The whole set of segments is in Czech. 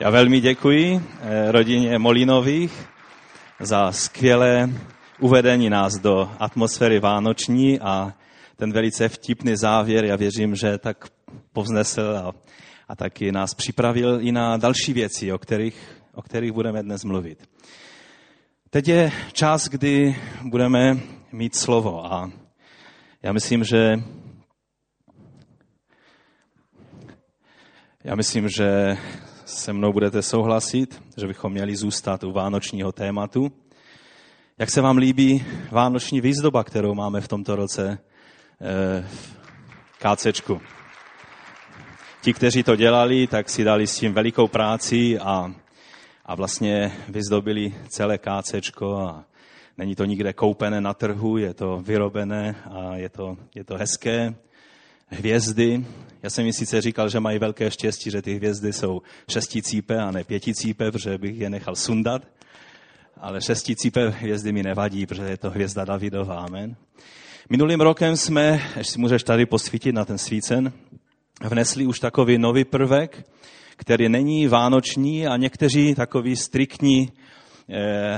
Já velmi děkuji eh, rodině Molinových za skvělé uvedení nás do atmosféry vánoční a ten velice vtipný závěr, já věřím, že tak povznesl a, a taky nás připravil i na další věci, o kterých, o kterých budeme dnes mluvit. Teď je čas, kdy budeme mít slovo a já myslím, že já myslím, že se mnou budete souhlasit, že bychom měli zůstat u vánočního tématu. Jak se vám líbí vánoční výzdoba, kterou máme v tomto roce eh, v KCčku? Ti, kteří to dělali, tak si dali s tím velikou práci a, a vlastně vyzdobili celé KCčko a není to nikde koupené na trhu, je to vyrobené a je to, je to hezké hvězdy. Já jsem mi sice říkal, že mají velké štěstí, že ty hvězdy jsou šesticípe a ne pěticípe, protože bych je nechal sundat. Ale šesticípe hvězdy mi nevadí, protože je to hvězda Davidova. Amen. Minulým rokem jsme, ještě si můžeš tady posvítit na ten svícen, vnesli už takový nový prvek, který není vánoční a někteří takoví striktní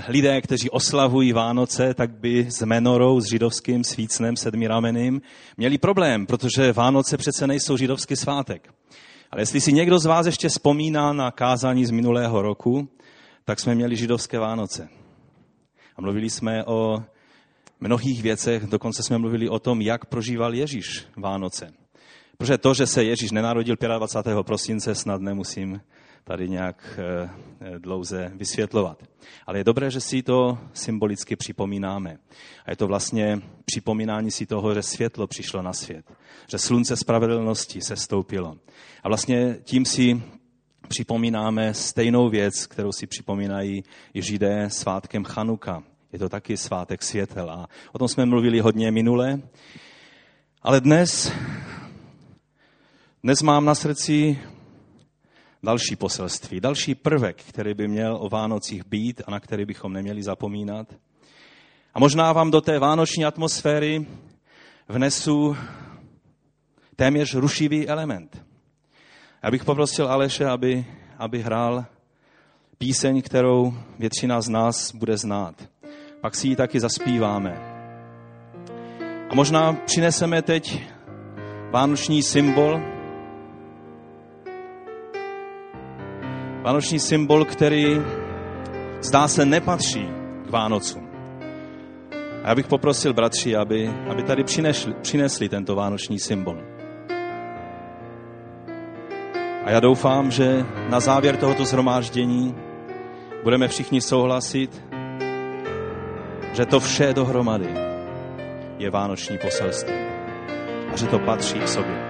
lidé, kteří oslavují Vánoce, tak by s menorou, s židovským svícnem sedmirameným, měli problém, protože Vánoce přece nejsou židovský svátek. Ale jestli si někdo z vás ještě vzpomíná na kázání z minulého roku, tak jsme měli židovské Vánoce. A mluvili jsme o mnohých věcech, dokonce jsme mluvili o tom, jak prožíval Ježíš Vánoce. Protože to, že se Ježíš nenarodil 25. prosince, snad nemusím tady nějak eh, dlouze vysvětlovat. Ale je dobré, že si to symbolicky připomínáme. A je to vlastně připomínání si toho, že světlo přišlo na svět. Že slunce spravedlnosti se stoupilo. A vlastně tím si připomínáme stejnou věc, kterou si připomínají i židé svátkem Chanuka. Je to taky svátek světel. A o tom jsme mluvili hodně minule. Ale dnes, dnes mám na srdci další poselství, další prvek, který by měl o Vánocích být a na který bychom neměli zapomínat. A možná vám do té vánoční atmosféry vnesu téměř rušivý element. Já bych poprosil Aleše, aby, aby hrál píseň, kterou většina z nás bude znát. Pak si ji taky zaspíváme. A možná přineseme teď vánoční symbol, Vánoční symbol, který zdá se nepatří k Vánocům. A já bych poprosil bratři, aby, aby tady přinesli, přinesli tento vánoční symbol. A já doufám, že na závěr tohoto zhromáždění budeme všichni souhlasit, že to vše dohromady je vánoční poselství a že to patří k sobě.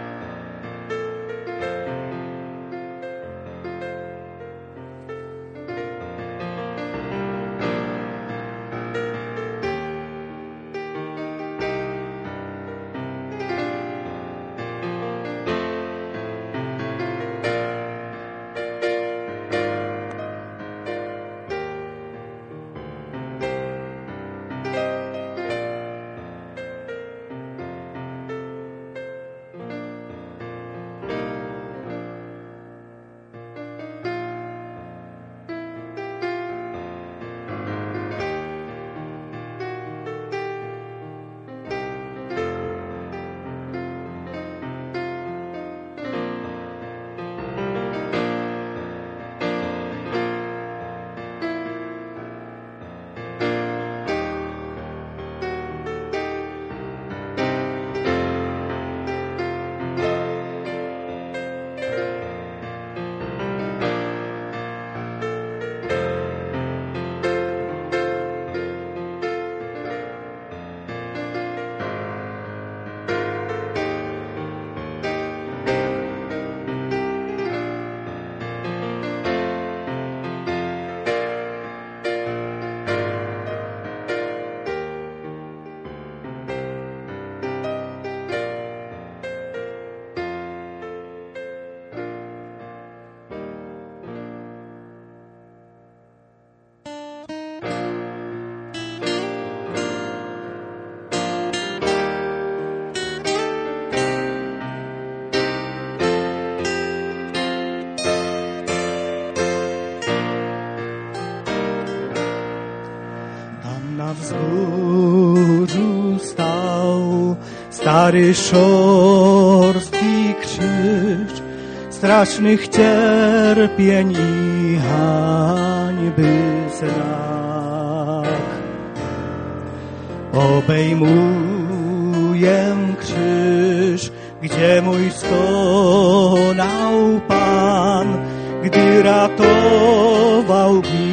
Wzgórzu stał stary szorstki krzyż strasznych cierpień i hańby znak. Obejmuję krzyż, gdzie mój skonał Pan, gdy ratował ginący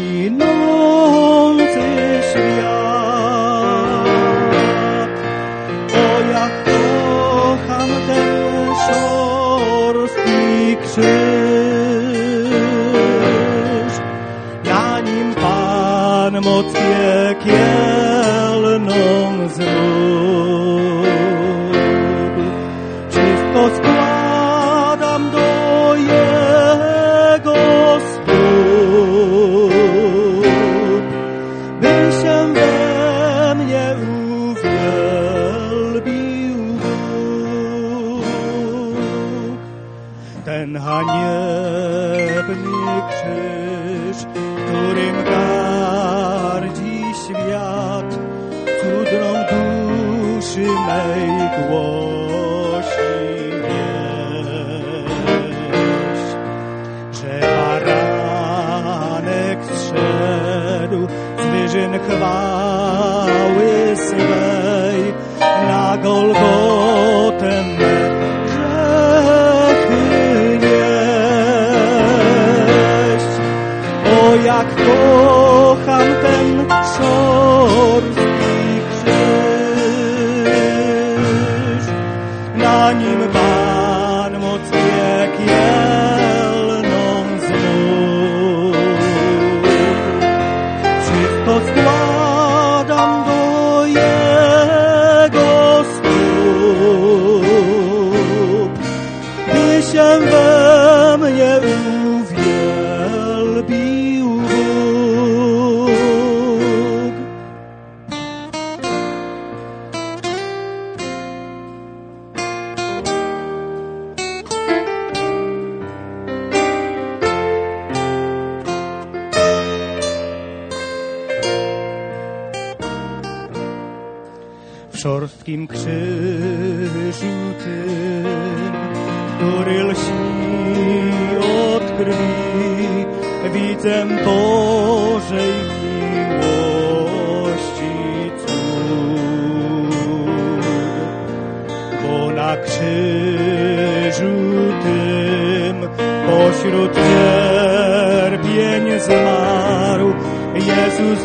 Pan moc piekielną and i go Golgotu. Szorstkim krzyżu tym, który lśni od krwi, widzę Bożej miłości cud. Bo na krzyżu tym, pośród cierpień zmarł, Jezus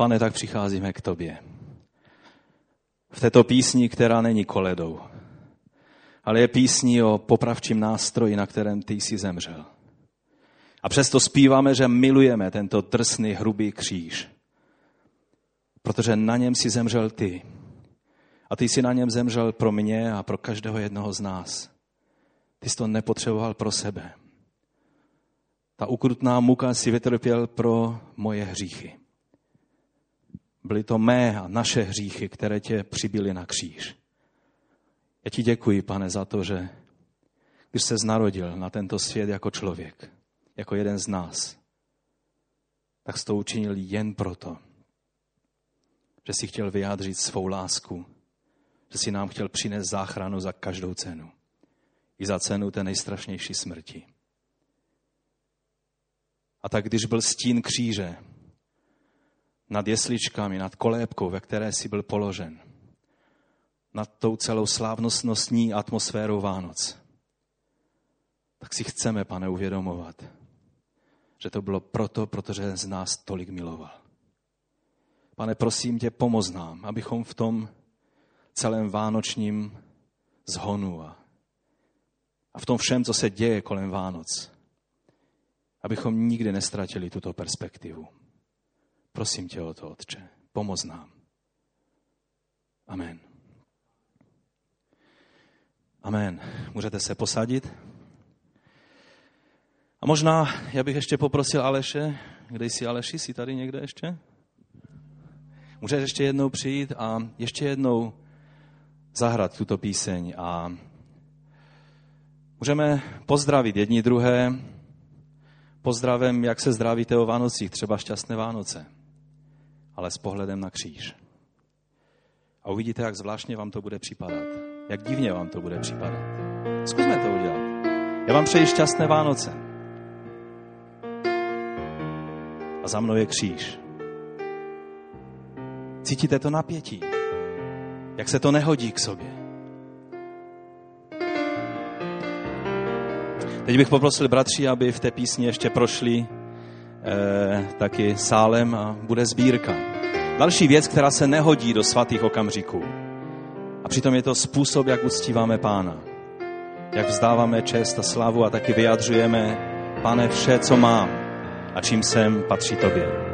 Pane, tak přicházíme k tobě. V této písni, která není koledou, ale je písní o popravčím nástroji, na kterém ty jsi zemřel. A přesto zpíváme, že milujeme tento drsný, hrubý kříž. Protože na něm si zemřel ty. A ty jsi na něm zemřel pro mě a pro každého jednoho z nás. Ty jsi to nepotřeboval pro sebe. Ta ukrutná muka si vytrpěl pro moje hříchy. Byly to mé a naše hříchy, které tě přibily na kříž. Já ti děkuji, pane, za to, že když se narodil na tento svět jako člověk, jako jeden z nás, tak jsi to učinil jen proto, že si chtěl vyjádřit svou lásku, že si nám chtěl přinést záchranu za každou cenu. i za cenu té nejstrašnější smrti. A tak když byl stín kříže nad jesličkami, nad kolébkou, ve které si byl položen, nad tou celou slávnostnostní atmosférou Vánoc, tak si chceme, pane, uvědomovat, že to bylo proto, protože z nás tolik miloval. Pane, prosím tě, pomoz nám, abychom v tom celém vánočním zhonu a, a v tom všem, co se děje kolem Vánoc, abychom nikdy nestratili tuto perspektivu. Prosím tě o to, Otče, pomoz nám. Amen. Amen. Můžete se posadit? A možná, já bych ještě poprosil Aleše, kde jsi Aleši, jsi tady někde ještě? Můžeš ještě jednou přijít a ještě jednou zahrát tuto píseň a můžeme pozdravit jedni druhé, pozdravem, jak se zdravíte o Vánocích, třeba šťastné Vánoce, ale s pohledem na kříž. A uvidíte, jak zvláštně vám to bude připadat. Jak divně vám to bude připadat. Zkusme to udělat. Já vám přeji šťastné Vánoce. A za mnou je kříž. Cítíte to napětí? Jak se to nehodí k sobě? Teď bych poprosil bratři, aby v té písni ještě prošli eh, taky sálem a bude sbírka. Další věc, která se nehodí do svatých okamžiků. A přitom je to způsob, jak uctíváme Pána. Jak vzdáváme čest a slavu a taky vyjadřujeme, pane, vše, co mám a čím jsem, patří tobě.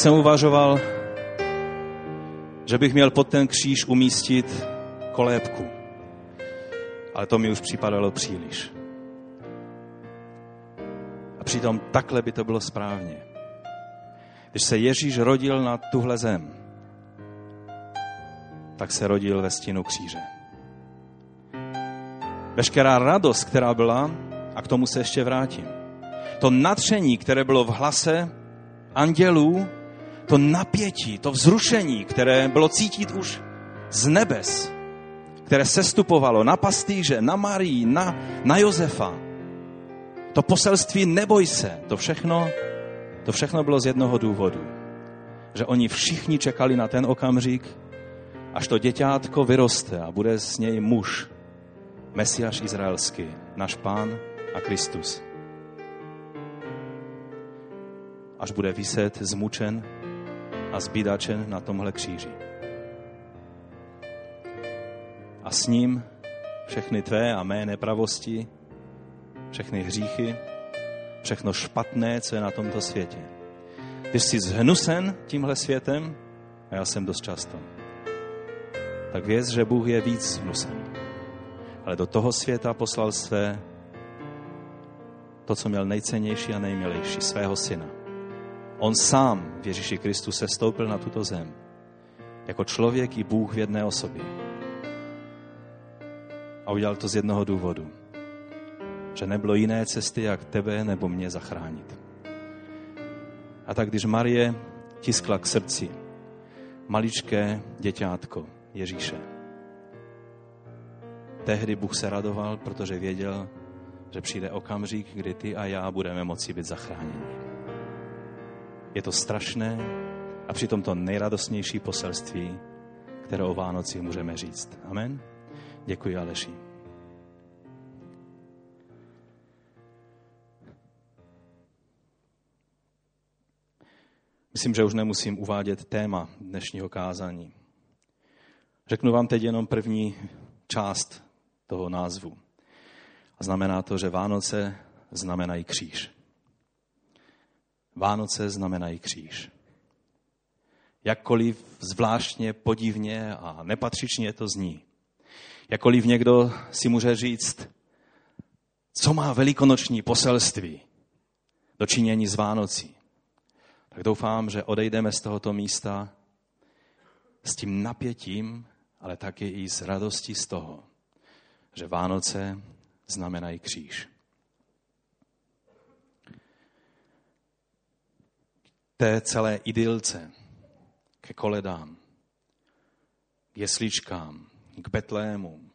Jsem uvažoval, že bych měl pod ten kříž umístit kolébku. Ale to mi už připadalo příliš. A přitom takhle by to bylo správně. Když se Ježíš rodil na tuhle zem, tak se rodil ve stínu kříže. Veškerá radost, která byla, a k tomu se ještě vrátím, to natření, které bylo v hlase andělů, to napětí, to vzrušení, které bylo cítit už z nebes, které sestupovalo na pastýře, na Marii, na, na Josefa. To poselství neboj se, to všechno, to všechno bylo z jednoho důvodu. Že oni všichni čekali na ten okamžik, až to děťátko vyroste a bude z něj muž, Mesiáš izraelský, náš pán a Kristus. Až bude vyset, zmučen, a zbídačen na tomhle kříži. A s ním všechny tvé a mé nepravosti, všechny hříchy, všechno špatné, co je na tomto světě. Ty jsi zhnusen tímhle světem, a já jsem dost často, tak věz, že Bůh je víc zhnusen. Ale do toho světa poslal své to, co měl nejcennější a nejmilejší, svého syna On sám v Ježíši Kristu se stoupil na tuto zem. Jako člověk i Bůh v jedné osobě. A udělal to z jednoho důvodu. Že nebylo jiné cesty, jak tebe nebo mě zachránit. A tak když Marie tiskla k srdci maličké děťátko Ježíše, tehdy Bůh se radoval, protože věděl, že přijde okamžik, kdy ty a já budeme moci být zachráněni. Je to strašné a přitom to nejradostnější poselství, které o Vánoci můžeme říct. Amen? Děkuji, Aleši. Myslím, že už nemusím uvádět téma dnešního kázání. Řeknu vám teď jenom první část toho názvu. A znamená to, že Vánoce znamenají kříž. Vánoce znamenají kříž. Jakkoliv zvláštně, podivně a nepatřičně to zní. Jakkoliv někdo si může říct, co má velikonoční poselství do činění z Vánocí, tak doufám, že odejdeme z tohoto místa s tím napětím, ale taky i s radostí z toho, že Vánoce znamenají kříž. Té celé idylce, ke koledám, k jesličkám, k betlému,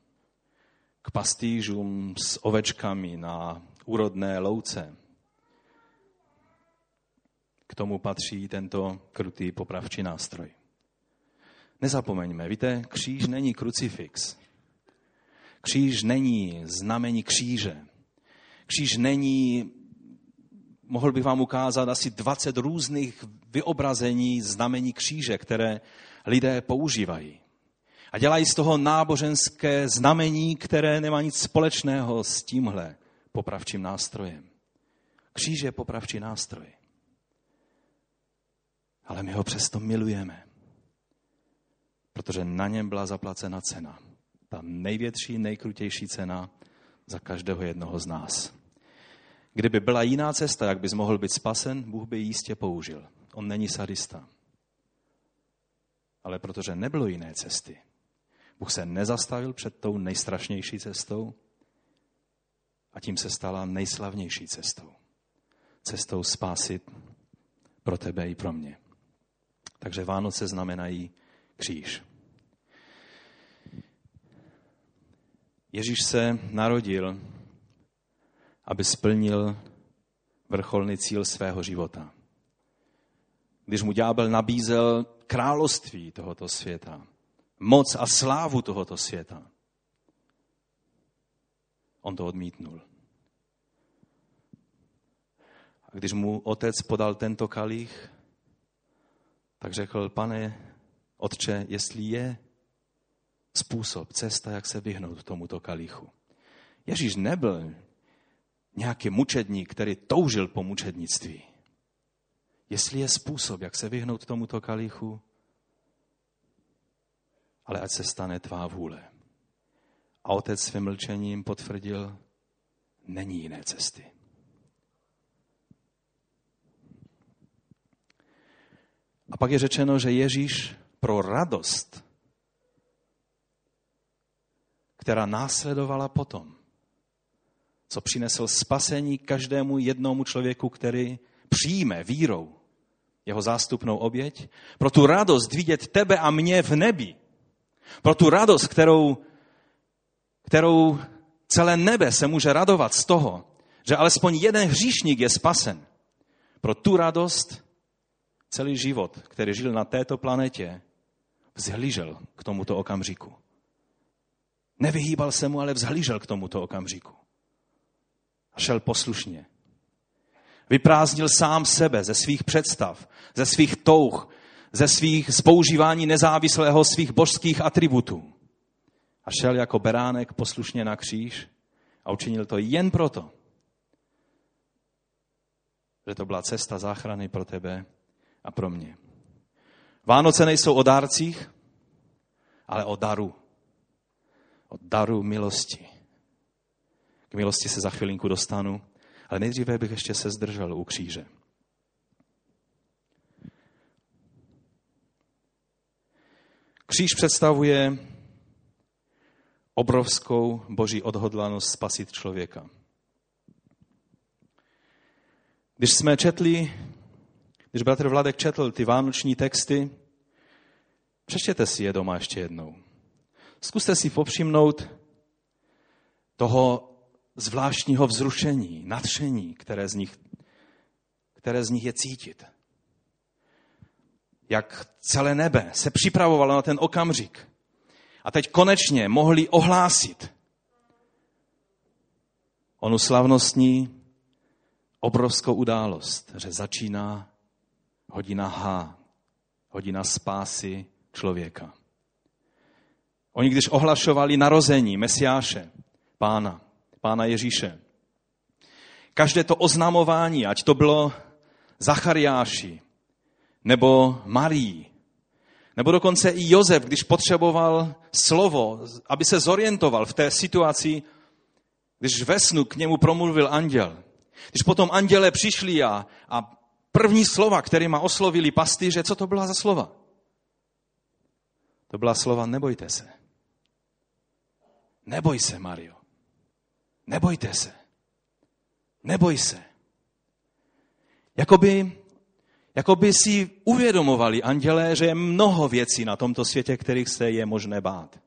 k pastýžům s ovečkami na úrodné louce. K tomu patří tento krutý popravčí nástroj. Nezapomeňme, víte, kříž není krucifix. Kříž není znamení kříže. Kříž není, mohl bych vám ukázat asi 20 různých vyobrazení znamení kříže, které lidé používají. A dělají z toho náboženské znamení, které nemá nic společného s tímhle popravčím nástrojem. Kříž je popravčí nástroj. Ale my ho přesto milujeme, protože na něm byla zaplacena cena. Ta největší, nejkrutější cena za každého jednoho z nás. Kdyby byla jiná cesta, jak bys mohl být spasen, Bůh by ji jistě použil. On není sadista. Ale protože nebylo jiné cesty, Bůh se nezastavil před tou nejstrašnější cestou a tím se stala nejslavnější cestou. Cestou spásit pro tebe i pro mě. Takže Vánoce znamenají kříž. Ježíš se narodil, aby splnil vrcholný cíl svého života. Když mu ďábel nabízel království tohoto světa, moc a slávu tohoto světa. On to odmítnul. A když mu otec podal tento kalich, tak řekl, pane, otče, jestli je způsob, cesta, jak se vyhnout tomuto kalichu. Ježíš nebyl nějaký mučedník, který toužil po mučednictví. Jestli je způsob, jak se vyhnout tomuto kalichu, ale ať se stane tvá vůle. A otec svým mlčením potvrdil, není jiné cesty. A pak je řečeno, že Ježíš pro radost, která následovala potom, co přinesl spasení každému jednomu člověku, který přijme vírou jeho zástupnou oběť, pro tu radost vidět tebe a mě v nebi, pro tu radost, kterou, kterou celé nebe se může radovat z toho, že alespoň jeden hříšník je spasen. Pro tu radost celý život, který žil na této planetě, vzhlížel k tomuto okamžiku. Nevyhýbal se mu, ale vzhlížel k tomuto okamžiku. A šel poslušně. Vyprázdnil sám sebe ze svých představ, ze svých touh, ze svých spoužívání nezávislého svých božských atributů. A šel jako beránek poslušně na kříž a učinil to jen proto, že to byla cesta záchrany pro tebe a pro mě. Vánoce nejsou o dárcích, ale o daru. O daru milosti. Milosti se za chvilinku dostanu, ale nejdříve bych ještě se zdržel u kříže. Kříž představuje obrovskou boží odhodlanost spasit člověka. Když jsme četli, když bratr Vladek četl ty vánoční texty, přečtěte si je doma ještě jednou. Zkuste si popřimnout toho zvláštního vzrušení, nadšení, které z nich, které z nich je cítit jak celé nebe se připravovalo na ten okamžik. A teď konečně mohli ohlásit onu slavnostní obrovskou událost, že začíná hodina H, hodina spásy člověka. Oni, když ohlašovali narození Mesiáše, pána, pána Ježíše, každé to oznamování, ať to bylo Zachariáši, nebo Marii, nebo dokonce i Jozef, když potřeboval slovo, aby se zorientoval v té situaci, když ve snu k němu promluvil anděl. Když potom anděle přišli a, a první slova, kterýma oslovili pastýře, co to byla za slova? To byla slova nebojte se. Neboj se, Mario. Nebojte se. Neboj se. Jakoby, jakoby si uvědomovali andělé, že je mnoho věcí na tomto světě, kterých se je možné bát.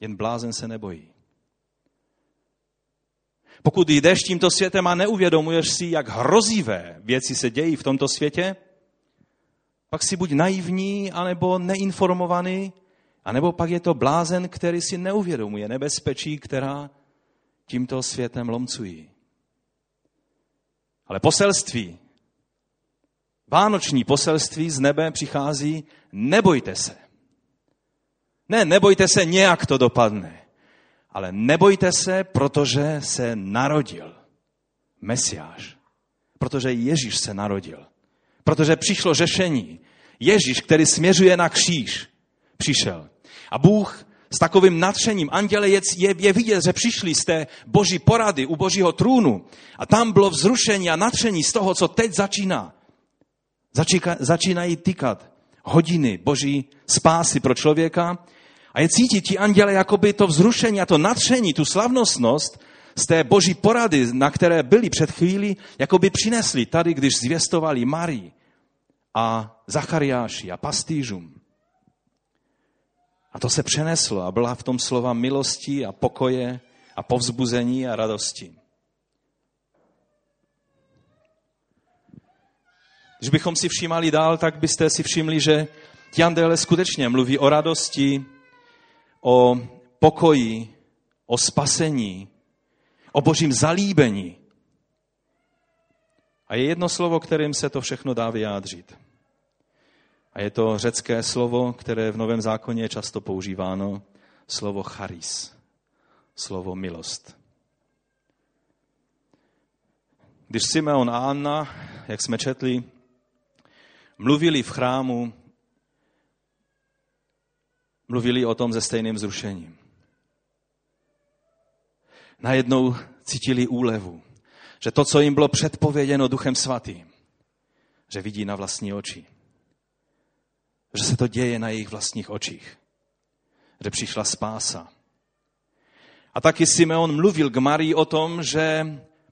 Jen blázen se nebojí. Pokud jdeš tímto světem a neuvědomuješ si, jak hrozivé věci se dějí v tomto světě, pak si buď naivní, anebo neinformovaný, anebo pak je to blázen, který si neuvědomuje nebezpečí, která tímto světem lomcují. Ale poselství, vánoční poselství z nebe přichází, nebojte se. Ne, nebojte se, nějak to dopadne. Ale nebojte se, protože se narodil Mesiáš. Protože Ježíš se narodil. Protože přišlo řešení. Ježíš, který směřuje na kříž, přišel. A Bůh s takovým nadšením, anděle je, je, je vidět, že přišli z té boží porady u božího trůnu a tam bylo vzrušení a nadšení z toho, co teď začíná. Začíka, začínají týkat hodiny boží spásy pro člověka a je cítit ti anděle jakoby to vzrušení a to nadšení, tu slavnostnost z té boží porady, na které byli před chvíli, jakoby přinesli tady, když zvěstovali Marii a Zachariáši a pastýžům. A to se přeneslo a byla v tom slova milosti a pokoje a povzbuzení a radosti. Když bychom si všímali dál, tak byste si všimli, že ti anděle skutečně mluví o radosti, o pokoji, o spasení, o božím zalíbení. A je jedno slovo, kterým se to všechno dá vyjádřit. A je to řecké slovo, které v Novém zákoně je často používáno, slovo charis, slovo milost. Když Simeon a Anna, jak jsme četli, mluvili v chrámu, mluvili o tom se stejným zrušením. Najednou cítili úlevu, že to, co jim bylo předpověděno Duchem Svatým, že vidí na vlastní oči že se to děje na jejich vlastních očích. Že přišla spása. A taky Simeon mluvil k Marii o tom, že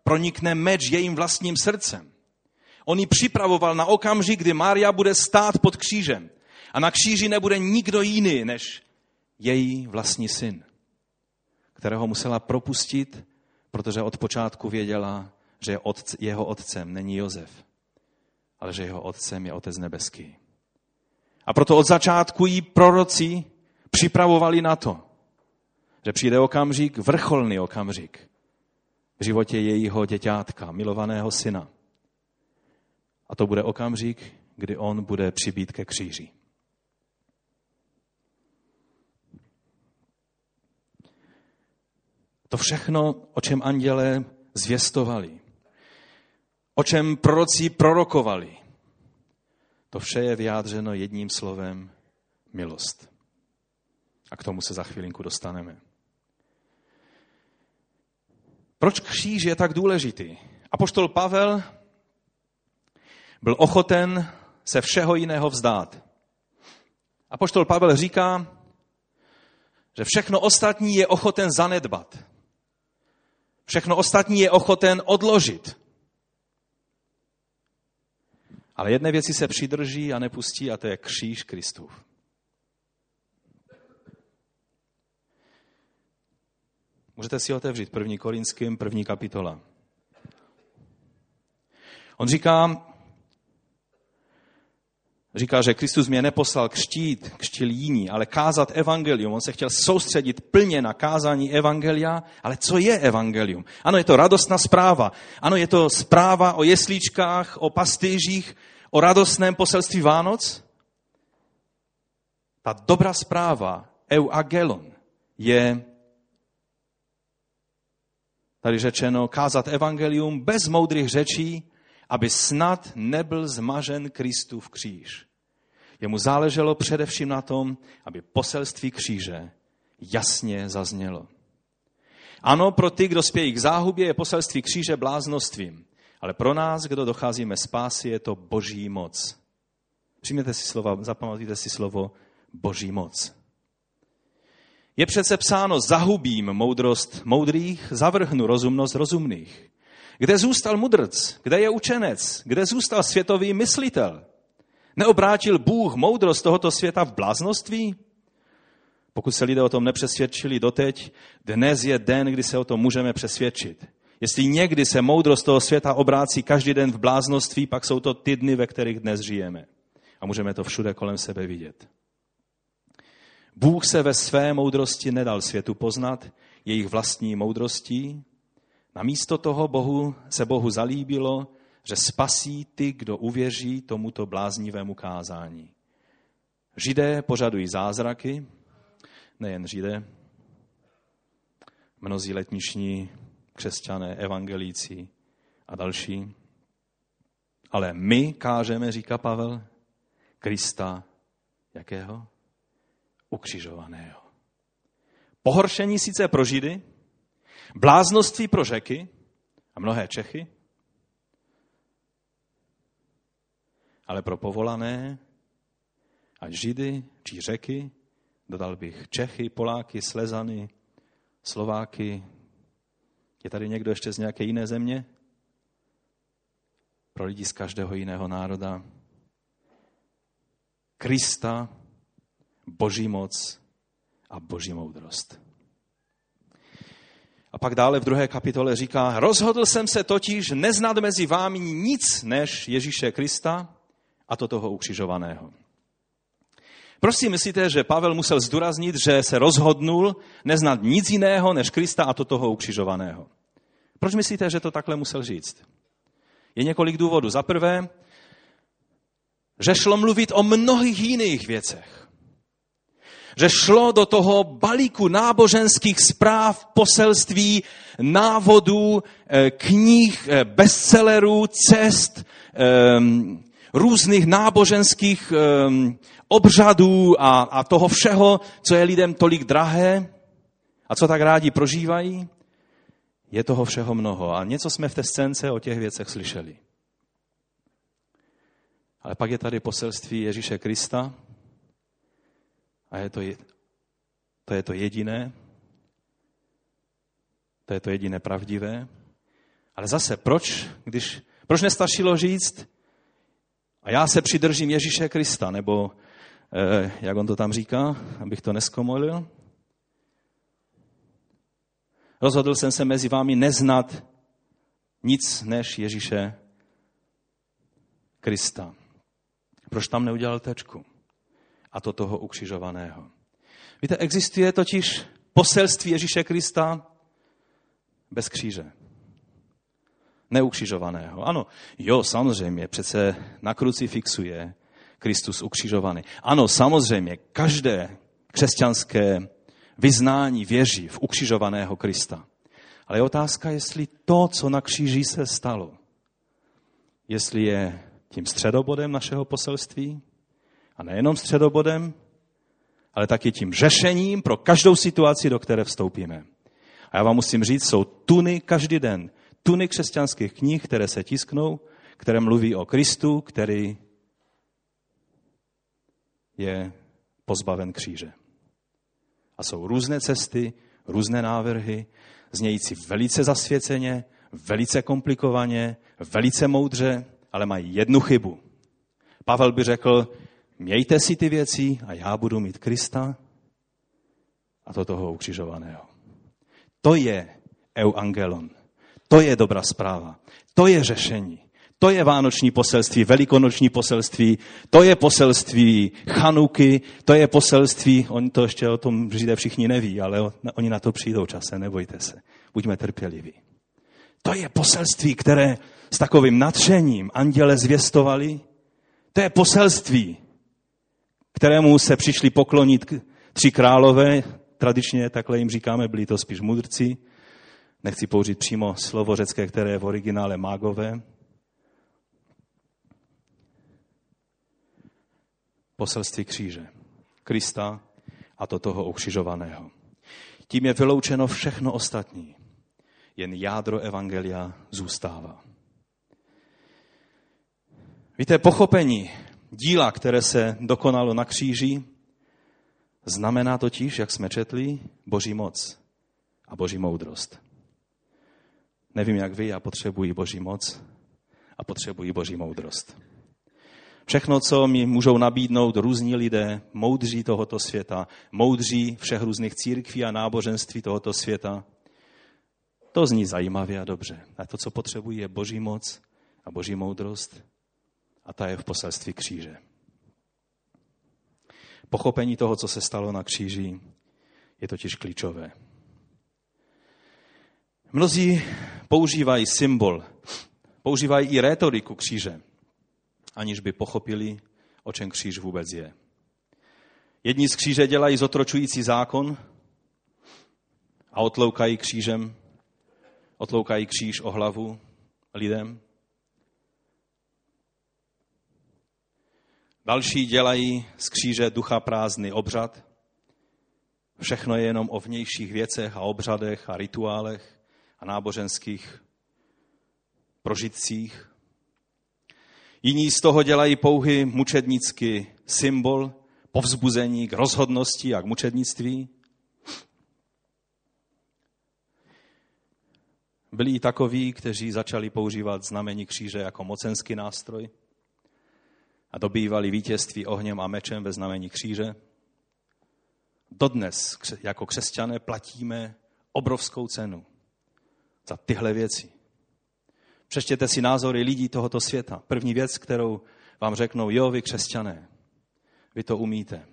pronikne meč jejím vlastním srdcem. On ji připravoval na okamžik, kdy Mária bude stát pod křížem. A na kříži nebude nikdo jiný než její vlastní syn, kterého musela propustit, protože od počátku věděla, že jeho otcem není Jozef, ale že jeho otcem je Otec nebeský. A proto od začátku jí proroci připravovali na to, že přijde okamžik, vrcholný okamžik v životě jejího děťátka, milovaného syna. A to bude okamžik, kdy on bude přibít ke kříži. To všechno, o čem anděle zvěstovali, o čem proroci prorokovali, to vše je vyjádřeno jedním slovem milost. A k tomu se za chvilinku dostaneme. Proč kříž je tak důležitý? Apoštol Pavel byl ochoten se všeho jiného vzdát. Apoštol Pavel říká, že všechno ostatní je ochoten zanedbat. Všechno ostatní je ochoten odložit. Ale jedné věci se přidrží a nepustí a to je kříž Kristův. Můžete si otevřít první Korinským, první kapitola. On říká, říká, že Kristus mě neposlal křtít, křtil jiní, ale kázat evangelium. On se chtěl soustředit plně na kázání evangelia, ale co je evangelium? Ano, je to radostná zpráva. Ano, je to zpráva o jeslíčkách, o pastýřích, o radostném poselství Vánoc. Ta dobrá zpráva, euagelon, je tady řečeno kázat evangelium bez moudrých řečí, aby snad nebyl zmažen Kristův kříž. Jemu záleželo především na tom, aby poselství kříže jasně zaznělo. Ano, pro ty, kdo spějí k záhubě, je poselství kříže bláznostvím. Ale pro nás, kdo docházíme spásy, je to boží moc. Přijměte si slova, zapamatujte si slovo boží moc. Je přece psáno, zahubím moudrost moudrých, zavrhnu rozumnost rozumných. Kde zůstal mudrc? Kde je učenec? Kde zůstal světový myslitel? Neobrátil Bůh moudrost tohoto světa v bláznoství? Pokud se lidé o tom nepřesvědčili doteď, dnes je den, kdy se o tom můžeme přesvědčit. Jestli někdy se moudrost toho světa obrácí každý den v bláznoství, pak jsou to ty dny, ve kterých dnes žijeme. A můžeme to všude kolem sebe vidět. Bůh se ve své moudrosti nedal světu poznat, jejich vlastní moudrostí. Namísto toho Bohu se Bohu zalíbilo, že spasí ty, kdo uvěří tomuto bláznivému kázání. Židé požadují zázraky, nejen Židé, mnozí letniční křesťané, evangelíci a další. Ale my kážeme, říká Pavel, Krista jakého? Ukřižovaného. Pohoršení sice pro Židy, bláznoství pro řeky a mnohé Čechy, ale pro povolané, ať Židy či řeky, dodal bych Čechy, Poláky, Slezany, Slováky. Je tady někdo ještě z nějaké jiné země? Pro lidi z každého jiného národa. Krista, boží moc a boží moudrost. A pak dále v druhé kapitole říká, rozhodl jsem se totiž neznat mezi vámi nic než Ježíše Krista a to toho ukřižovaného. Proč si myslíte, že Pavel musel zdůraznit, že se rozhodnul neznat nic jiného než Krista a to toho ukřižovaného? Proč myslíte, že to takhle musel říct? Je několik důvodů. Za prvé, že šlo mluvit o mnohých jiných věcech. Že šlo do toho balíku náboženských zpráv, poselství, návodů, eh, knih, eh, bestsellerů, cest, ehm, různých náboženských ehm, obřadů a, a toho všeho, co je lidem tolik drahé a co tak rádi prožívají. Je toho všeho mnoho. A něco jsme v té scénce o těch věcech slyšeli. Ale pak je tady poselství Ježíše Krista a je to, to je to jediné, to je to jediné pravdivé. Ale zase, proč, když, proč nestačilo říct, a já se přidržím Ježíše Krista, nebo eh, jak on to tam říká, abych to neskomolil. Rozhodl jsem se mezi vámi neznat nic než Ježíše Krista. Proč tam neudělal tečku? A to toho ukřižovaného. Víte, existuje totiž poselství Ježíše Krista bez kříže. Neukřižovaného. Ano, jo, samozřejmě, přece na kruci fixuje Kristus ukřižovaný. Ano, samozřejmě, každé křesťanské vyznání věří v ukřižovaného Krista. Ale je otázka, jestli to, co na kříži se stalo, jestli je tím středobodem našeho poselství, a nejenom středobodem, ale taky tím řešením pro každou situaci, do které vstoupíme. A já vám musím říct, jsou tuny každý den, tuny křesťanských knih, které se tisknou, které mluví o Kristu, který je pozbaven kříže. A jsou různé cesty, různé návrhy, znějící velice zasvěceně, velice komplikovaně, velice moudře, ale mají jednu chybu. Pavel by řekl, mějte si ty věci a já budu mít Krista a to toho ukřižovaného. To je euangelon. To je dobrá zpráva. To je řešení. To je vánoční poselství, velikonoční poselství, to je poselství Chanuky, to je poselství, oni to ještě o tom Židé všichni neví, ale oni na to přijdou čase, nebojte se. Buďme trpěliví. To je poselství, které s takovým nadšením anděle zvěstovali. To je poselství, kterému se přišli poklonit tři králové, tradičně takhle jim říkáme, byli to spíš mudrci, nechci použít přímo slovo řecké, které je v originále mágové, poselství kříže. Krista a to toho ukřižovaného. Tím je vyloučeno všechno ostatní. Jen jádro evangelia zůstává. Víte, pochopení díla, které se dokonalo na kříži, znamená totiž, jak jsme četli, boží moc a boží moudrost. Nevím, jak vy, já potřebuji boží moc a potřebuji boží moudrost. Všechno, co mi můžou nabídnout různí lidé, moudří tohoto světa, moudří všech různých církví a náboženství tohoto světa, to zní zajímavě a dobře. A to, co potřebují, je boží moc a boží moudrost a ta je v poselství kříže. Pochopení toho, co se stalo na kříži, je totiž klíčové. Mnozí používají symbol, používají i rétoriku kříže, aniž by pochopili, o čem kříž vůbec je. Jedni z kříže dělají zotročující zákon a otloukají křížem, otloukají kříž o hlavu lidem. Další dělají z kříže ducha prázdný obřad. Všechno je jenom o vnějších věcech a obřadech a rituálech a náboženských prožitcích. Jiní z toho dělají pouhý mučednický symbol, povzbuzení k rozhodnosti a k mučednictví. Byli i takoví, kteří začali používat znamení kříže jako mocenský nástroj a dobývali vítězství ohněm a mečem ve znamení kříže. Dodnes jako křesťané platíme obrovskou cenu za tyhle věci. Přečtěte si názory lidí tohoto světa. První věc, kterou vám řeknou, jo, vy křesťané, vy to umíte.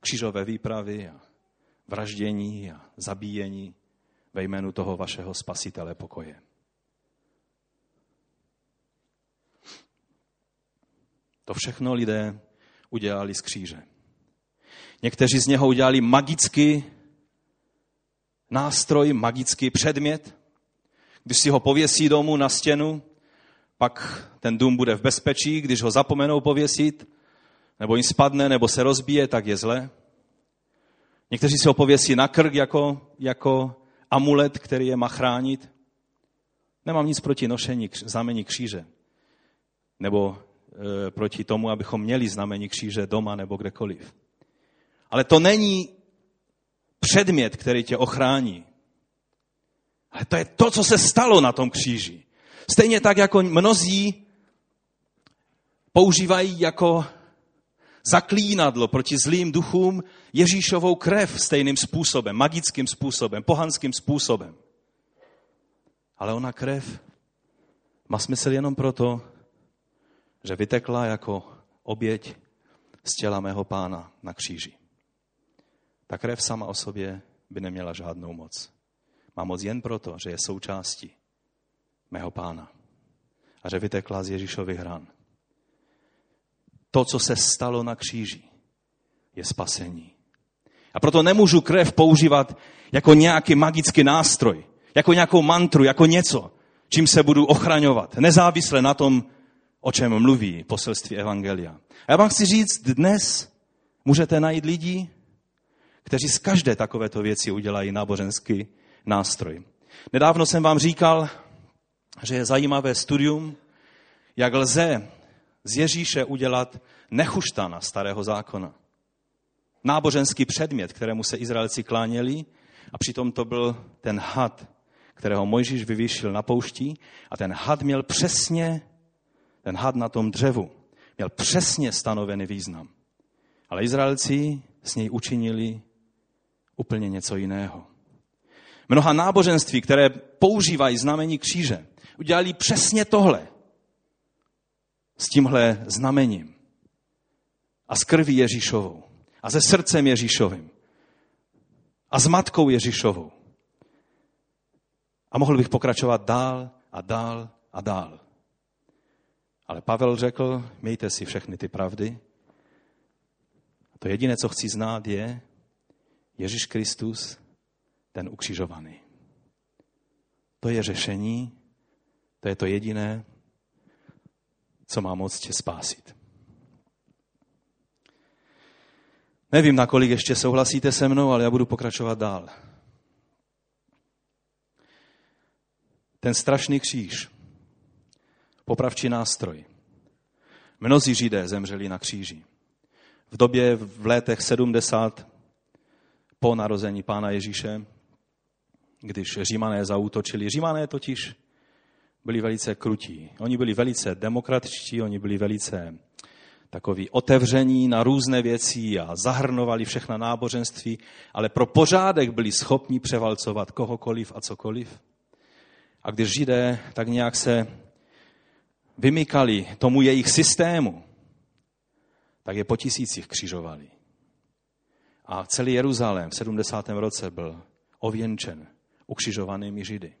Křížové výpravy a vraždění a zabíjení ve jménu toho vašeho spasitele pokoje. To všechno lidé udělali z kříže. Někteří z něho udělali magický nástroj, magický předmět. Když si ho pověsí domů na stěnu, pak ten dům bude v bezpečí, když ho zapomenou pověsit, nebo jim spadne, nebo se rozbije, tak je zle. Někteří si ho pověsí na krk jako, jako amulet, který je má chránit. Nemám nic proti nošení znamení kříže. Nebo proti tomu, abychom měli znamení kříže doma nebo kdekoliv. Ale to není předmět, který tě ochrání. Ale to je to, co se stalo na tom kříži. Stejně tak, jako mnozí používají jako zaklínadlo proti zlým duchům Ježíšovou krev stejným způsobem, magickým způsobem, pohanským způsobem. Ale ona krev má smysl jenom proto, že vytekla jako oběť z těla mého pána na kříži. Ta krev sama o sobě by neměla žádnou moc. Má moc jen proto, že je součástí mého pána a že vytekla z Ježíšových hran. To, co se stalo na kříži, je spasení. A proto nemůžu krev používat jako nějaký magický nástroj, jako nějakou mantru, jako něco, čím se budu ochraňovat, nezávisle na tom, o čem mluví poselství Evangelia. A já vám chci říct, dnes můžete najít lidi, kteří z každé takovéto věci udělají náboženský nástroj. Nedávno jsem vám říkal, že je zajímavé studium, jak lze z Ježíše udělat nechuštana starého zákona. Náboženský předmět, kterému se Izraelci kláněli, a přitom to byl ten had, kterého Mojžíš vyvýšil na poušti a ten had měl přesně, ten had na tom dřevu, měl přesně stanovený význam. Ale Izraelci s něj učinili úplně něco jiného. Mnoha náboženství, které používají znamení kříže, udělali přesně tohle s tímhle znamením. A s krví Ježíšovou. A se srdcem Ježíšovým. A s matkou Ježíšovou. A mohl bych pokračovat dál a dál a dál. Ale Pavel řekl, mějte si všechny ty pravdy. To jediné, co chci znát, je Ježíš Kristus, ten ukřižovaný. To je řešení, to je to jediné, co má moc tě spásit. Nevím, nakolik ještě souhlasíte se mnou, ale já budu pokračovat dál. Ten strašný kříž, popravčí nástroj. Mnozí židé zemřeli na kříži. V době v letech 70 po narození pána Ježíše, když římané zautočili. Římané totiž byli velice krutí. Oni byli velice demokratičtí, oni byli velice takový otevření na různé věci a zahrnovali všechna náboženství, ale pro pořádek byli schopni převalcovat kohokoliv a cokoliv. A když židé tak nějak se vymykali tomu jejich systému, tak je po tisících křižovali. A celý Jeruzalém v 70. roce byl ověnčen ukřižovanými židy.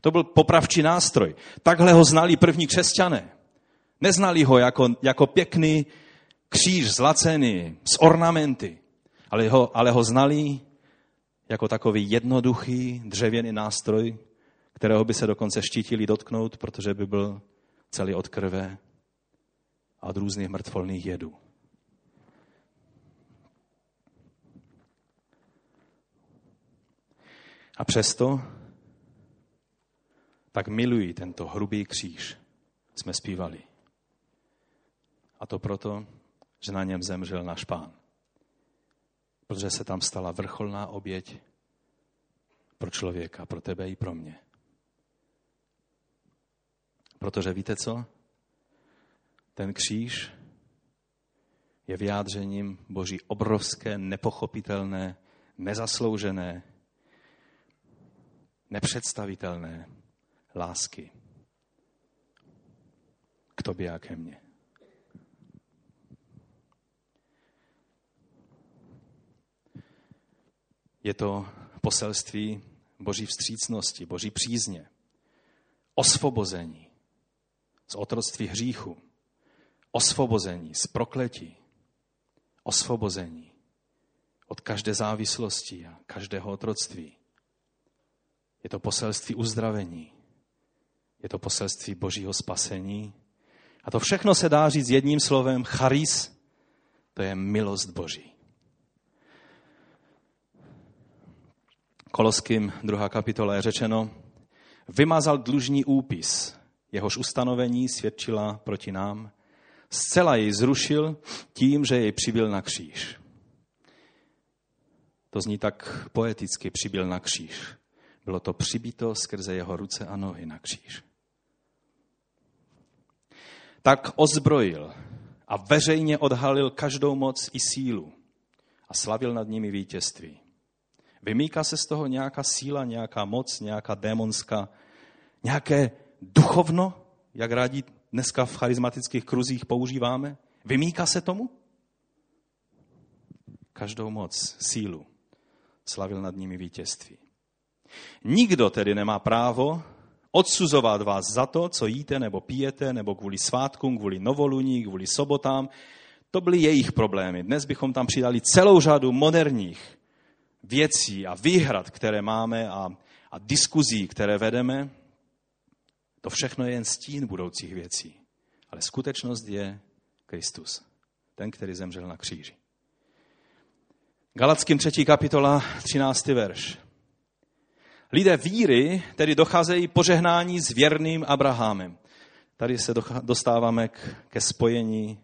To byl popravčí nástroj. Takhle ho znali první křesťané. Neznali ho jako, jako pěkný kříž zlacený s ornamenty, ale ho, ale ho znali jako takový jednoduchý dřevěný nástroj, kterého by se dokonce štítili dotknout, protože by byl celý od krve a od různých mrtvolných jedů. A přesto tak milují tento hrubý kříž, jsme zpívali. A to proto, že na něm zemřel náš pán. Protože se tam stala vrcholná oběť pro člověka, pro tebe i pro mě. Protože víte co? Ten kříž je vyjádřením Boží obrovské, nepochopitelné, nezasloužené, nepředstavitelné lásky k tobě a ke mně. Je to poselství boží vstřícnosti, boží přízně, osvobození z otroctví hříchu, osvobození z prokletí, osvobození od každé závislosti a každého otroctví. Je to poselství uzdravení, je to poselství božího spasení. A to všechno se dá říct jedním slovem charis, to je milost boží. Koloským druhá kapitola je řečeno, vymazal dlužní úpis, jehož ustanovení svědčila proti nám, zcela jej zrušil tím, že jej přibyl na kříž. To zní tak poeticky, přibyl na kříž. Bylo to přibito skrze jeho ruce a nohy na kříž. Tak ozbrojil a veřejně odhalil každou moc i sílu a slavil nad nimi vítězství. Vymýká se z toho nějaká síla, nějaká moc, nějaká démonská, nějaké duchovno, jak rádi dneska v charismatických kruzích používáme? Vymýká se tomu? Každou moc, sílu slavil nad nimi vítězství. Nikdo tedy nemá právo odsuzovat vás za to, co jíte nebo pijete, nebo kvůli svátkům, kvůli novoluní, kvůli sobotám. To byly jejich problémy. Dnes bychom tam přidali celou řadu moderních věcí a výhrad, které máme a, a diskuzí, které vedeme. To všechno je jen stín budoucích věcí. Ale skutečnost je Kristus, ten, který zemřel na kříži. Galackým 3. kapitola, 13. verš. Lidé víry tedy docházejí požehnání s věrným Abrahamem. Tady se dostáváme ke spojení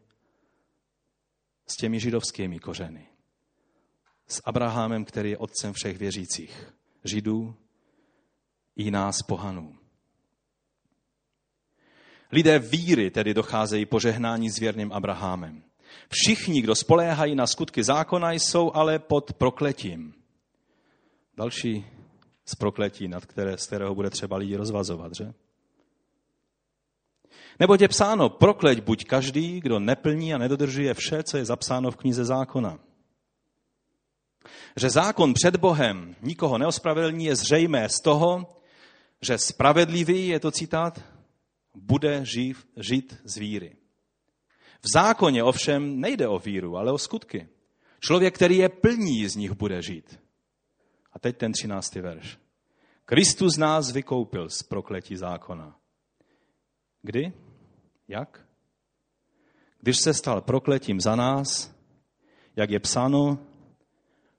s těmi židovskými kořeny. S Abrahamem, který je otcem všech věřících. Židů i nás pohanů. Lidé víry tedy docházejí požehnání s věrným Abrahamem. Všichni, kdo spoléhají na skutky zákona, jsou ale pod prokletím. Další z prokletí, nad které, z kterého bude třeba lidi rozvazovat, že? Nebo je psáno, prokleť buď každý, kdo neplní a nedodržuje vše, co je zapsáno v knize zákona. Že zákon před Bohem nikoho neospravedlní je zřejmé z toho, že spravedlivý, je to citát, bude živ, žít z víry. V zákoně ovšem nejde o víru, ale o skutky. Člověk, který je plní, z nich bude žít. A teď ten třináctý verš. Kristus nás vykoupil z prokletí zákona. Kdy? Jak? Když se stal prokletím za nás, jak je psáno,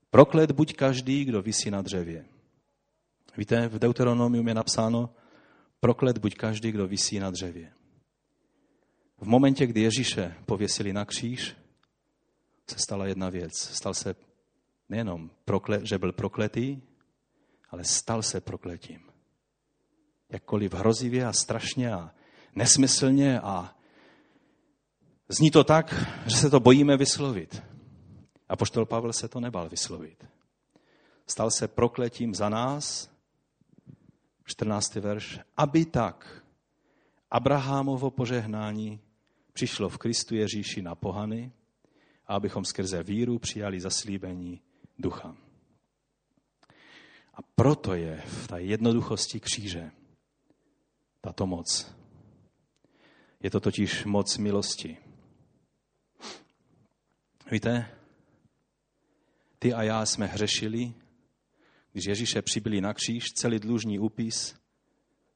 proklet buď každý, kdo visí na dřevě. Víte, v Deuteronomium je napsáno, proklet buď každý, kdo visí na dřevě. V momentě, kdy Ježíše pověsili na kříž, se stala jedna věc. Stal se nejenom, prokle, že byl prokletý, ale stal se prokletím. Jakkoliv hrozivě a strašně a nesmyslně a zní to tak, že se to bojíme vyslovit. A poštol Pavel se to nebal vyslovit. Stal se prokletím za nás, 14. verš, aby tak Abrahamovo požehnání přišlo v Kristu Ježíši na pohany a abychom skrze víru přijali zaslíbení ducha. A proto je v té jednoduchosti kříže tato moc. Je to totiž moc milosti. Víte, ty a já jsme hřešili, když Ježíše přibyli na kříž, celý dlužní úpis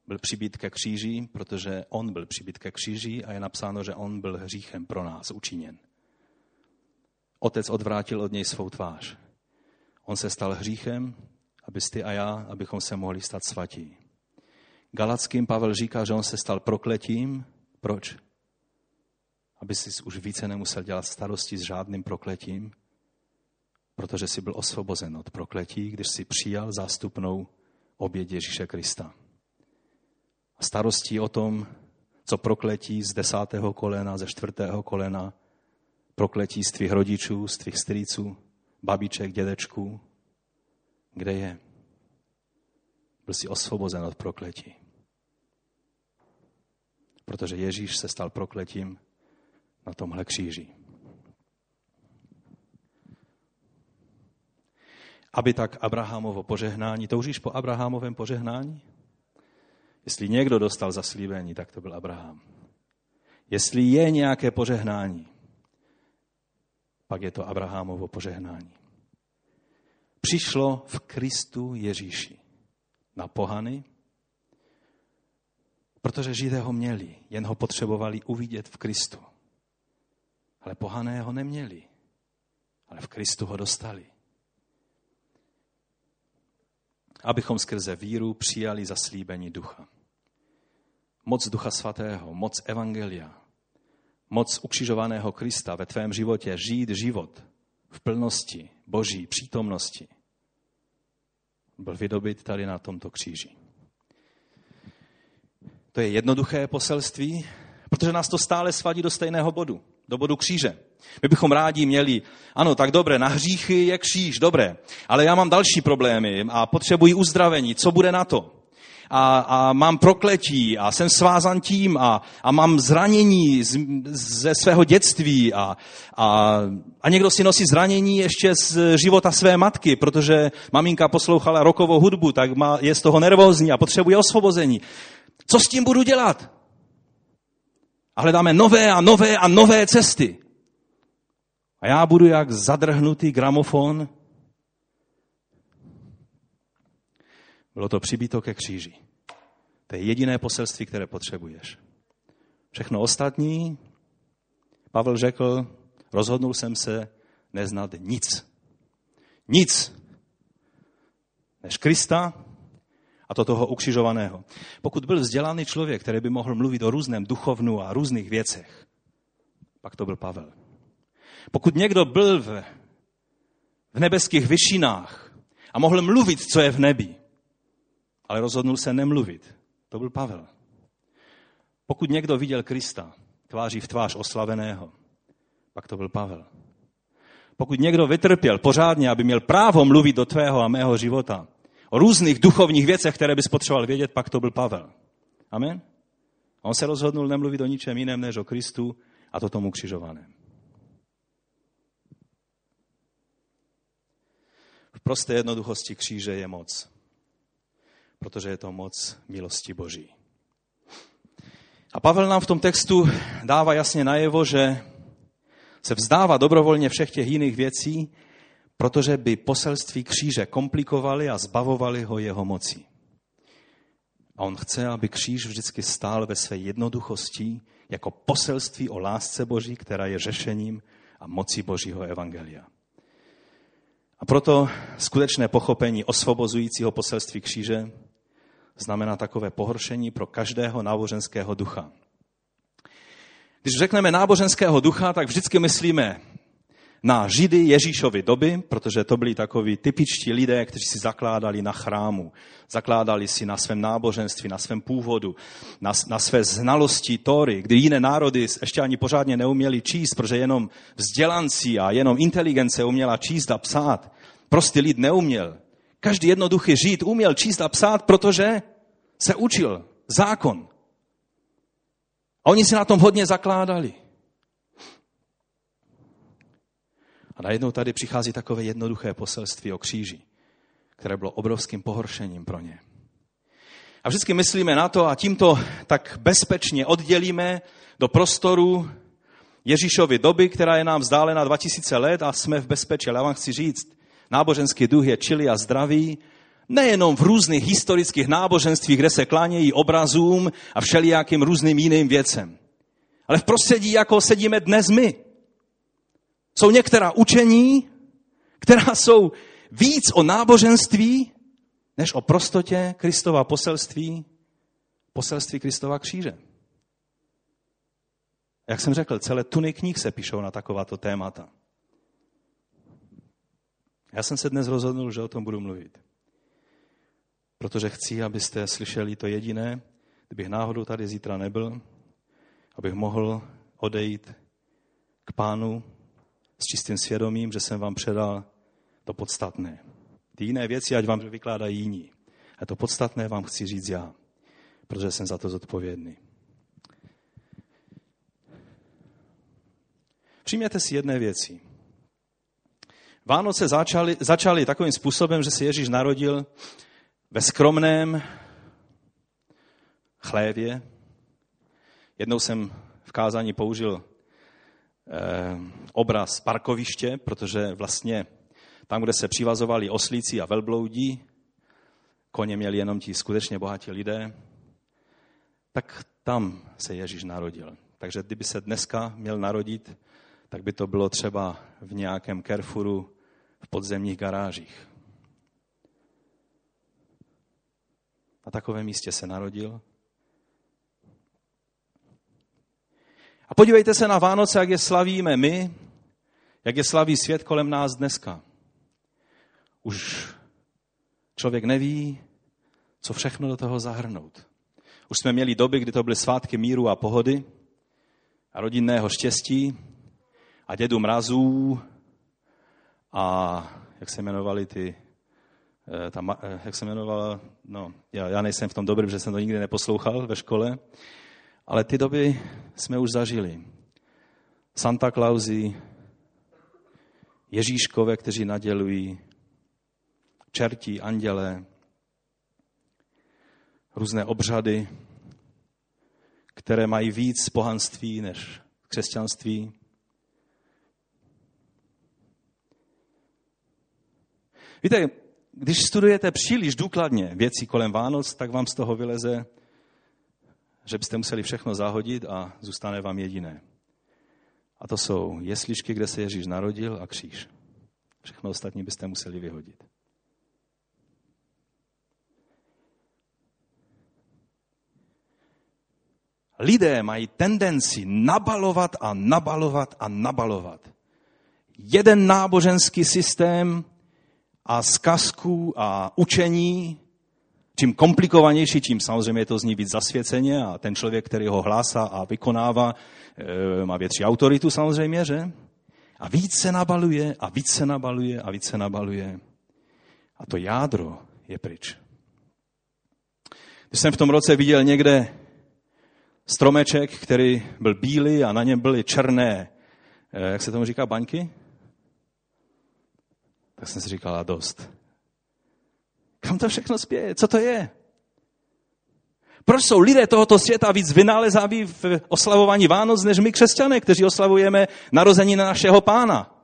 byl přibít ke kříži, protože on byl přibít ke kříži a je napsáno, že on byl hříchem pro nás učiněn. Otec odvrátil od něj svou tvář. On se stal hříchem, aby ty a já, abychom se mohli stát svatí. Galackým Pavel říká, že on se stal prokletím. Proč? Aby si už více nemusel dělat starosti s žádným prokletím, protože si byl osvobozen od prokletí, když si přijal zástupnou oběť Ježíše Krista. A starostí o tom, co prokletí z desátého kolena, ze čtvrtého kolena, prokletí z tvých rodičů, z tvých strýců, babiček, dědečků, kde je? Byl si osvobozen od prokletí. Protože Ježíš se stal prokletím na tomhle kříži. Aby tak Abrahamovo požehnání, toužíš po Abrahamovém požehnání? Jestli někdo dostal zaslíbení, tak to byl Abraham. Jestli je nějaké požehnání, pak je to Abrahamovo požehnání. Přišlo v Kristu Ježíši na pohany, protože Židé ho měli, jen ho potřebovali uvidět v Kristu. Ale pohané ho neměli, ale v Kristu ho dostali. Abychom skrze víru přijali zaslíbení ducha. Moc ducha svatého, moc evangelia, moc ukřižovaného Krista ve tvém životě, žít život v plnosti boží přítomnosti, byl vydobit tady na tomto kříži. To je jednoduché poselství, protože nás to stále svadí do stejného bodu, do bodu kříže. My bychom rádi měli, ano, tak dobré, na hříchy je kříž, dobré, ale já mám další problémy a potřebuji uzdravení, co bude na to? a, a mám prokletí a jsem svázan tím a, a mám zranění z, ze svého dětství a, a, a někdo si nosí zranění ještě z života své matky, protože maminka poslouchala rokovou hudbu, tak má, je z toho nervózní a potřebuje osvobození. Co s tím budu dělat? A hledáme nové a nové a nové cesty. A já budu jak zadrhnutý gramofon, Bylo to přibíto ke kříži. To je jediné poselství, které potřebuješ. Všechno ostatní, Pavel řekl, rozhodnul jsem se neznat nic. Nic než Krista a to toho ukřižovaného. Pokud byl vzdělaný člověk, který by mohl mluvit o různém duchovnu a různých věcech, pak to byl Pavel. Pokud někdo byl v, v nebeských vyšinách a mohl mluvit, co je v nebi, ale rozhodnul se nemluvit. To byl Pavel. Pokud někdo viděl Krista tváří v tvář oslaveného, pak to byl Pavel. Pokud někdo vytrpěl pořádně, aby měl právo mluvit do tvého a mého života, o různých duchovních věcech, které bys potřeboval vědět, pak to byl Pavel. Amen? A on se rozhodnul nemluvit o ničem jiném než o Kristu a to tomu křižovaném. V prosté jednoduchosti kříže je moc protože je to moc milosti Boží. A Pavel nám v tom textu dává jasně najevo, že se vzdává dobrovolně všech těch jiných věcí, protože by poselství kříže komplikovali a zbavovali ho jeho moci. A on chce, aby kříž vždycky stál ve své jednoduchosti jako poselství o lásce Boží, která je řešením a moci Božího evangelia. A proto skutečné pochopení osvobozujícího poselství kříže znamená takové pohoršení pro každého náboženského ducha. Když řekneme náboženského ducha, tak vždycky myslíme na Židy Ježíšovy doby, protože to byli takoví typičtí lidé, kteří si zakládali na chrámu. Zakládali si na svém náboženství, na svém původu, na, na své znalosti Tóry, kdy jiné národy ještě ani pořádně neuměli číst, protože jenom vzdělanci a jenom inteligence uměla číst a psát. Prostý lid neuměl. Každý jednoduchý žít uměl číst a psát, protože se učil zákon. A oni si na tom hodně zakládali. A najednou tady přichází takové jednoduché poselství o kříži, které bylo obrovským pohoršením pro ně. A vždycky myslíme na to a tímto tak bezpečně oddělíme do prostoru Ježíšovy doby, která je nám vzdálena 2000 let a jsme v bezpečí. Ale já vám chci říct, náboženský duch je čili a zdravý, nejenom v různých historických náboženstvích, kde se klánějí obrazům a všelijakým různým jiným věcem, ale v prostředí, jako sedíme dnes my. Jsou některá učení, která jsou víc o náboženství, než o prostotě Kristova poselství, poselství Kristova kříže. Jak jsem řekl, celé tuny knih se píšou na takováto témata. Já jsem se dnes rozhodnul, že o tom budu mluvit. Protože chci, abyste slyšeli to jediné, kdybych náhodou tady zítra nebyl, abych mohl odejít k pánu s čistým svědomím, že jsem vám předal to podstatné. Ty jiné věci, ať vám vykládají jiní. A to podstatné vám chci říct já, protože jsem za to zodpovědný. Přijměte si jedné věci. Vánoce začaly, začaly takovým způsobem, že se Ježíš narodil ve skromném chlévě. Jednou jsem v kázání použil obraz parkoviště, protože vlastně tam, kde se přivazovali oslíci a velbloudí, koně měli jenom ti skutečně bohatí lidé, tak tam se Ježíš narodil. Takže kdyby se dneska měl narodit, tak by to bylo třeba v nějakém Carrefouru v podzemních garážích. Na takovém místě se narodil A podívejte se na Vánoce, jak je slavíme my, jak je slaví svět kolem nás dneska. Už člověk neví, co všechno do toho zahrnout. Už jsme měli doby, kdy to byly svátky míru a pohody a rodinného štěstí a dědu mrazů a jak se jmenovali ty, eh, ta, eh, jak se jmenovala, no, já, já nejsem v tom dobrý, protože jsem to nikdy neposlouchal ve škole, ale ty doby jsme už zažili. Santa Clausi, Ježíškové, kteří nadělují, čertí, anděle, různé obřady, které mají víc pohanství než křesťanství. Víte, když studujete příliš důkladně věci kolem Vánoc, tak vám z toho vyleze že byste museli všechno zahodit a zůstane vám jediné. A to jsou jesličky, kde se Ježíš narodil a kříž. Všechno ostatní byste museli vyhodit. Lidé mají tendenci nabalovat a nabalovat a nabalovat. Jeden náboženský systém a zkazků a učení Čím komplikovanější, tím samozřejmě to zní víc zasvěceně a ten člověk, který ho hlásá a vykonává, e, má větší autoritu samozřejmě, že? A víc se nabaluje a víc se nabaluje a víc se nabaluje. A to jádro je pryč. Když jsem v tom roce viděl někde stromeček, který byl bílý a na něm byly černé, e, jak se tomu říká, baňky, tak jsem si říkal, a dost. Kam to všechno spěje? Co to je? Proč jsou lidé tohoto světa víc vynálezaví v oslavování Vánoc, než my křesťané, kteří oslavujeme narození na našeho pána?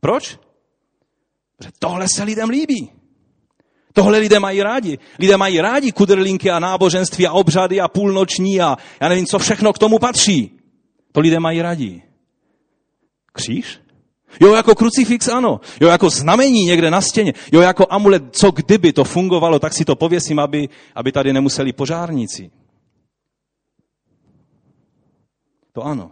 Proč? Protože tohle se lidem líbí. Tohle lidé mají rádi. Lidé mají rádi kudrlinky a náboženství a obřady a půlnoční a já nevím, co všechno k tomu patří. To lidé mají rádi. Kříž? Jo, jako krucifix ano. Jo, jako znamení někde na stěně. Jo, jako amulet, co kdyby to fungovalo, tak si to pověsím, aby, aby tady nemuseli požárníci. To ano.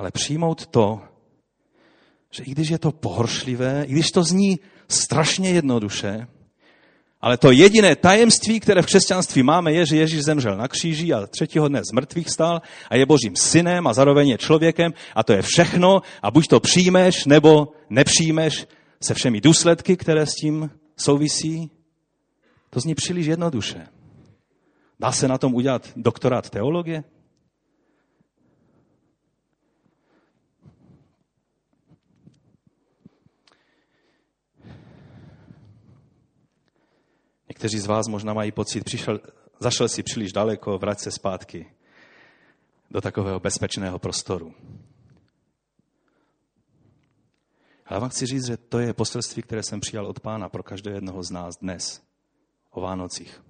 ale přijmout to, že i když je to pohoršlivé, i když to zní strašně jednoduše, ale to jediné tajemství, které v křesťanství máme, je, že Ježíš zemřel na kříži a třetího dne z mrtvých stal a je božím synem a zároveň je člověkem a to je všechno a buď to přijmeš nebo nepřijmeš se všemi důsledky, které s tím souvisí. To zní příliš jednoduše. Dá se na tom udělat doktorát teologie? Někteří z vás možná mají pocit, přišel, zašel si příliš daleko, vrať se zpátky do takového bezpečného prostoru. Ale vám chci říct, že to je poselství, které jsem přijal od Pána pro každého jednoho z nás dnes, o Vánocích.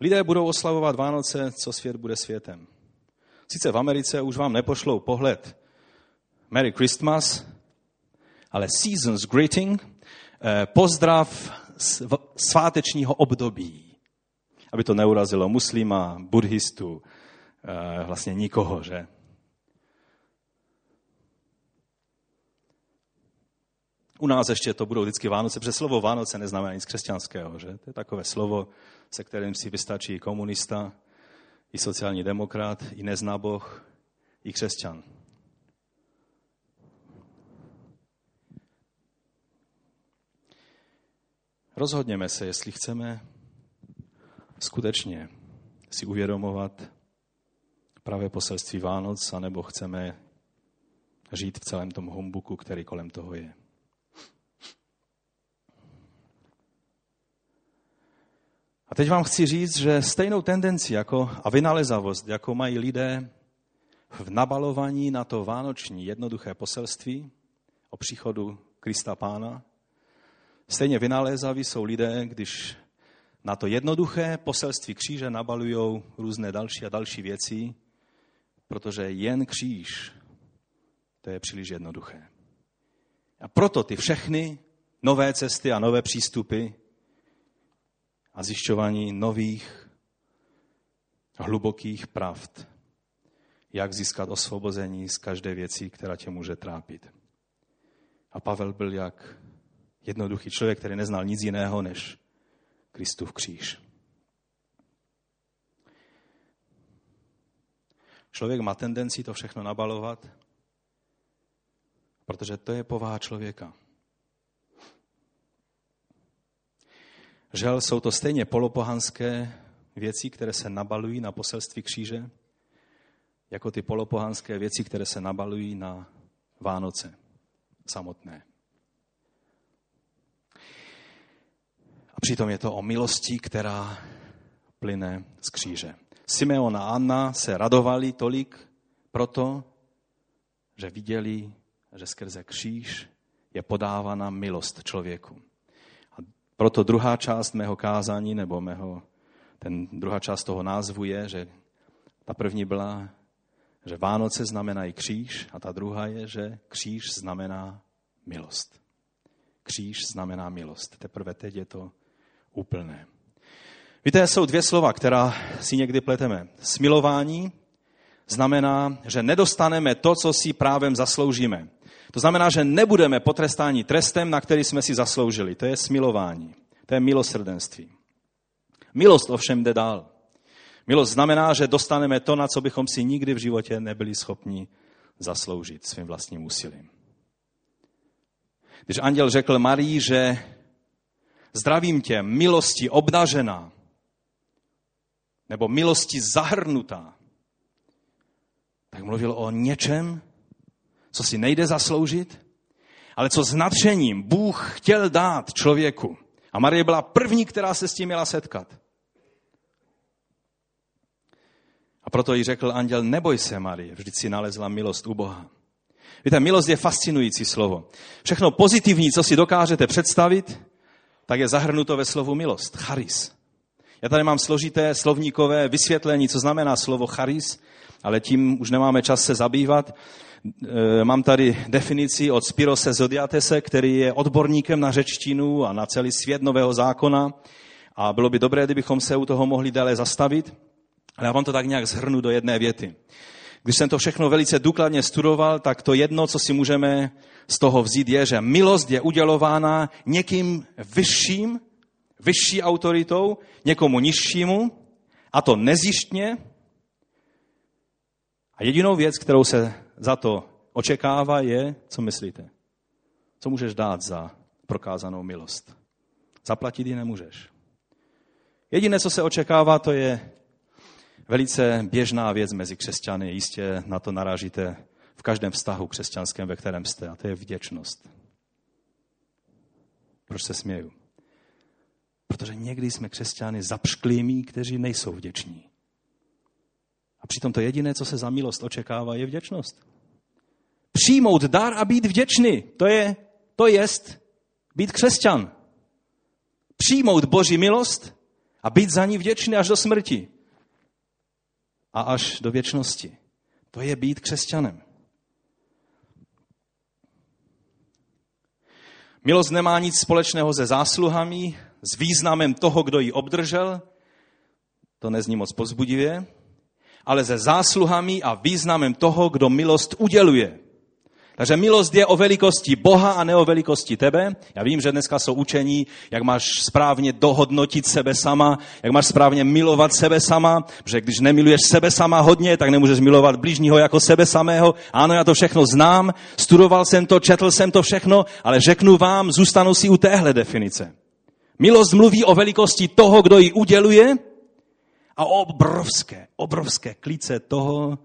Lidé budou oslavovat Vánoce, co svět bude světem. Sice v Americe už vám nepošlou pohled Merry Christmas, ale Seasons Greeting, eh, pozdrav svátečního období. Aby to neurazilo muslima, buddhistu, eh, vlastně nikoho, že? U nás ještě to budou vždycky Vánoce, protože slovo Vánoce neznamená nic křesťanského, že? To je takové slovo, se kterým si vystačí komunista, i sociální demokrat, i neznaboch, i křesťan. Rozhodněme se, jestli chceme skutečně si uvědomovat pravé poselství Vánoc, anebo chceme žít v celém tom humbuku, který kolem toho je. A teď vám chci říct, že stejnou tendenci jako, a vynalezavost, jako mají lidé v nabalování na to vánoční jednoduché poselství o příchodu Krista Pána, Stejně vynalézaví jsou lidé, když na to jednoduché poselství kříže nabalují různé další a další věci, protože jen kříž, to je příliš jednoduché. A proto ty všechny nové cesty a nové přístupy a zjišťování nových hlubokých pravd, jak získat osvobození z každé věci, která tě může trápit. A Pavel byl jak Jednoduchý člověk, který neznal nic jiného než Kristův kříž. Člověk má tendenci to všechno nabalovat, protože to je povaha člověka. Žel jsou to stejně polopohanské věci, které se nabalují na poselství kříže, jako ty polopohanské věci, které se nabalují na Vánoce samotné. Přitom je to o milosti, která plyne z kříže. Simeon a Anna se radovali tolik proto, že viděli, že skrze kříž je podávána milost člověku. A proto druhá část mého kázání, nebo mého, ten druhá část toho názvu je, že ta první byla, že Vánoce znamenají kříž a ta druhá je, že kříž znamená milost. Kříž znamená milost. Teprve teď je to úplné. Víte, jsou dvě slova, která si někdy pleteme. Smilování znamená, že nedostaneme to, co si právem zasloužíme. To znamená, že nebudeme potrestáni trestem, na který jsme si zasloužili. To je smilování. To je milosrdenství. Milost ovšem jde dál. Milost znamená, že dostaneme to, na co bychom si nikdy v životě nebyli schopni zasloužit svým vlastním úsilím. Když anděl řekl Marii, že zdravím tě, milosti obdařená, nebo milosti zahrnutá, tak mluvil o něčem, co si nejde zasloužit, ale co s nadšením Bůh chtěl dát člověku. A Marie byla první, která se s tím měla setkat. A proto jí řekl anděl, neboj se, Marie, vždyť si nalezla milost u Boha. Víte, milost je fascinující slovo. Všechno pozitivní, co si dokážete představit, tak je zahrnuto ve slovu milost, charis. Já tady mám složité slovníkové vysvětlení, co znamená slovo charis, ale tím už nemáme čas se zabývat. E, mám tady definici od Spirose Zodiatese, který je odborníkem na řečtinu a na celý svět nového zákona. A bylo by dobré, kdybychom se u toho mohli déle zastavit, ale já vám to tak nějak zhrnu do jedné věty. Když jsem to všechno velice důkladně studoval, tak to jedno, co si můžeme z toho vzít, je, že milost je udělována někým vyšším, vyšší autoritou, někomu nižšímu, a to nezjištně. A jedinou věc, kterou se za to očekává, je, co myslíte? Co můžeš dát za prokázanou milost? Zaplatit ji nemůžeš. Jediné, co se očekává, to je velice běžná věc mezi křesťany. Jistě na to narážíte každém vztahu křesťanském, ve kterém jste, a to je vděčnost. Proč se směju? Protože někdy jsme křesťany zapšklými, kteří nejsou vděční. A přitom to jediné, co se za milost očekává, je vděčnost. Přijmout dar a být vděčný, to je, to jest být křesťan. Přijmout Boží milost a být za ní vděčný až do smrti. A až do věčnosti. To je být křesťanem. Milost nemá nic společného se zásluhami, s významem toho, kdo ji obdržel, to nezní moc pozbudivě, ale se zásluhami a významem toho, kdo milost uděluje. Takže milost je o velikosti Boha a ne o velikosti tebe. Já vím, že dneska jsou učení, jak máš správně dohodnotit sebe sama, jak máš správně milovat sebe sama, protože když nemiluješ sebe sama hodně, tak nemůžeš milovat blížního jako sebe samého. Ano, já to všechno znám, studoval jsem to, četl jsem to všechno, ale řeknu vám, zůstanu si u téhle definice. Milost mluví o velikosti toho, kdo ji uděluje a o obrovské, obrovské klíce toho,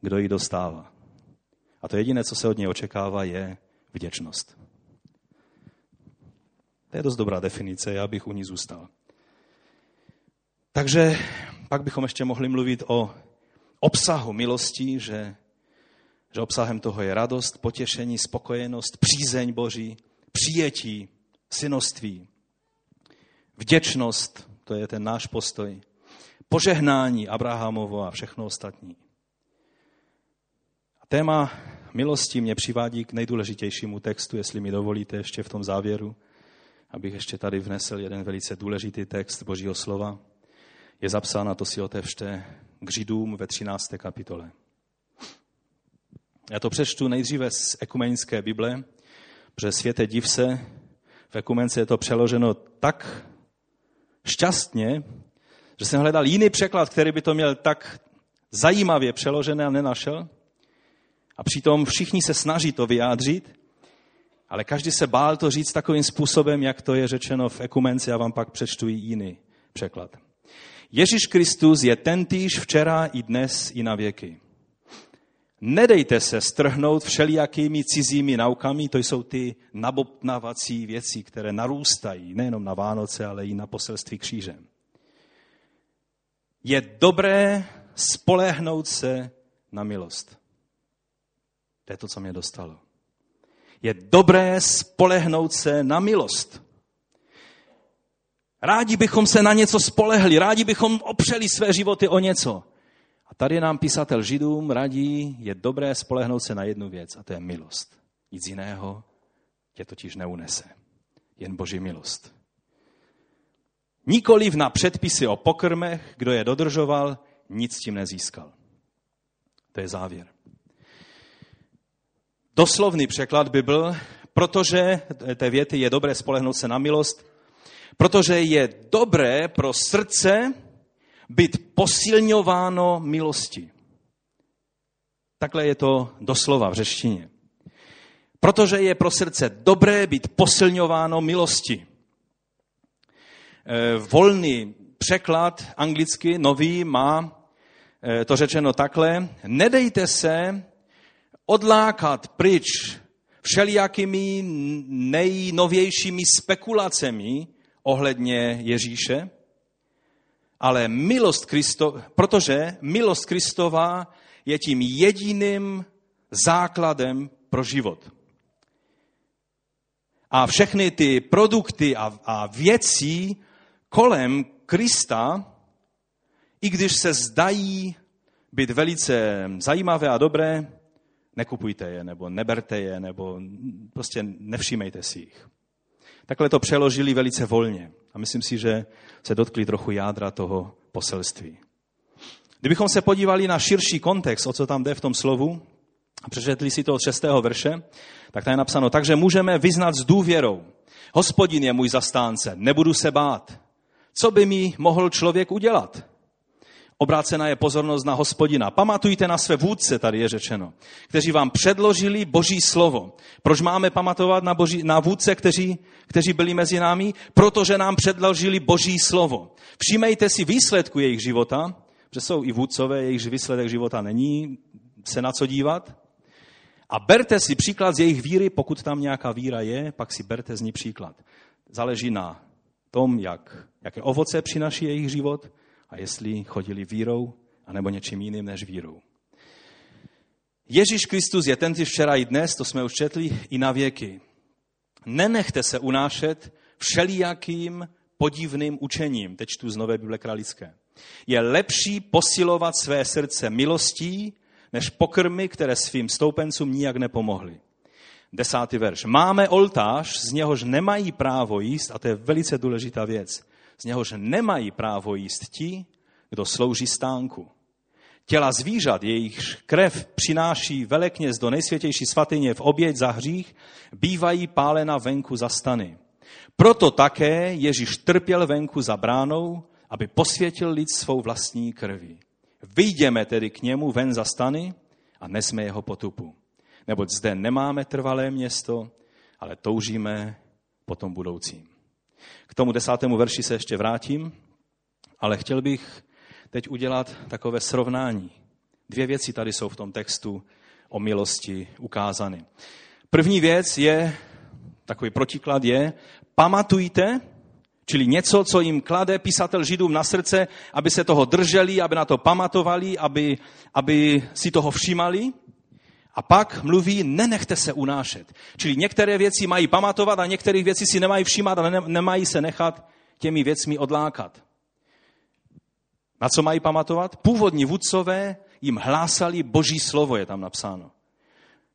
kdo ji dostává. A to jediné, co se od něj očekává, je vděčnost. To je dost dobrá definice, já bych u ní zůstal. Takže pak bychom ještě mohli mluvit o obsahu milosti, že, že obsahem toho je radost, potěšení, spokojenost, přízeň Boží, přijetí, synoství, vděčnost, to je ten náš postoj, požehnání Abrahamovo a všechno ostatní. Téma milosti mě přivádí k nejdůležitějšímu textu, jestli mi dovolíte ještě v tom závěru, abych ještě tady vnesl jeden velice důležitý text Božího slova. Je zapsán, a to si otevřte, k Židům ve 13. kapitole. Já to přečtu nejdříve z ekumenické Bible, protože světe div se, v ekumence je to přeloženo tak šťastně, že jsem hledal jiný překlad, který by to měl tak zajímavě přeložené a nenašel. A přitom všichni se snaží to vyjádřit, ale každý se bál to říct takovým způsobem, jak to je řečeno v ekumenci, já vám pak přečtu jiný překlad. Ježíš Kristus je tentýž včera i dnes i na věky. Nedejte se strhnout všelijakými cizími naukami, to jsou ty nabobtnávací věci, které narůstají nejenom na Vánoce, ale i na poselství křížem. Je dobré spolehnout se na milost. To je to, co mě dostalo. Je dobré spolehnout se na milost. Rádi bychom se na něco spolehli, rádi bychom opřeli své životy o něco. A tady nám písatel Židům radí, je dobré spolehnout se na jednu věc, a to je milost. Nic jiného tě totiž neunese. Jen Boží milost. Nikoliv na předpisy o pokrmech, kdo je dodržoval, nic tím nezískal. To je závěr. Doslovný překlad by byl, protože té věty je dobré spolehnout se na milost, protože je dobré pro srdce být posilňováno milosti. Takhle je to doslova v řeštině. Protože je pro srdce dobré být posilňováno milosti. Eh, volný překlad anglicky, nový, má eh, to řečeno takhle. Nedejte se odlákat pryč všelijakými nejnovějšími spekulacemi ohledně Ježíše, ale milost Kristo, protože milost Kristova je tím jediným základem pro život. A všechny ty produkty a, a věci kolem Krista, i když se zdají být velice zajímavé a dobré, nekupujte je, nebo neberte je, nebo prostě nevšímejte si jich. Takhle to přeložili velice volně. A myslím si, že se dotkli trochu jádra toho poselství. Kdybychom se podívali na širší kontext, o co tam jde v tom slovu, a přečetli si to od 6. verše, tak tam je napsáno, takže můžeme vyznat s důvěrou. Hospodin je můj zastánce, nebudu se bát. Co by mi mohl člověk udělat? Obrácená je pozornost na hospodina. Pamatujte na své vůdce, tady je řečeno, kteří vám předložili boží slovo. Proč máme pamatovat na, boží, na vůdce, kteří, kteří byli mezi námi? Protože nám předložili boží slovo. Všímejte si výsledku jejich života, že jsou i vůdcové, jejich výsledek života není se na co dívat. A berte si příklad z jejich víry, pokud tam nějaká víra je, pak si berte z ní příklad. Záleží na tom, jak, jaké ovoce přinaší jejich život a jestli chodili vírou, anebo něčím jiným než vírou. Ježíš Kristus je ten včera i dnes, to jsme už četli, i na věky. Nenechte se unášet všelijakým podivným učením. Teď čtu z Nové Bible Kralické. Je lepší posilovat své srdce milostí, než pokrmy, které svým stoupencům nijak nepomohly. Desátý verš. Máme oltář, z něhož nemají právo jíst, a to je velice důležitá věc, z něhož nemají právo jíst ti, kdo slouží stánku. Těla zvířat, jejichž krev přináší velekněz do nejsvětější svatyně v oběť za hřích, bývají pálena venku za stany. Proto také Ježíš trpěl venku za bránou, aby posvětil lid svou vlastní krví. Vyjdeme tedy k němu ven za stany a nesme jeho potupu. Neboť zde nemáme trvalé město, ale toužíme po tom budoucím. K tomu desátému verši se ještě vrátím, ale chtěl bych teď udělat takové srovnání. Dvě věci tady jsou v tom textu o milosti ukázány. První věc je, takový protiklad je, pamatujte, čili něco, co jim klade písatel Židům na srdce, aby se toho drželi, aby na to pamatovali, aby, aby si toho všímali. A pak mluví, nenechte se unášet. Čili některé věci mají pamatovat a některé věci si nemají všímat a nemají se nechat těmi věcmi odlákat. Na co mají pamatovat? Původní vůdcové jim hlásali boží slovo, je tam napsáno.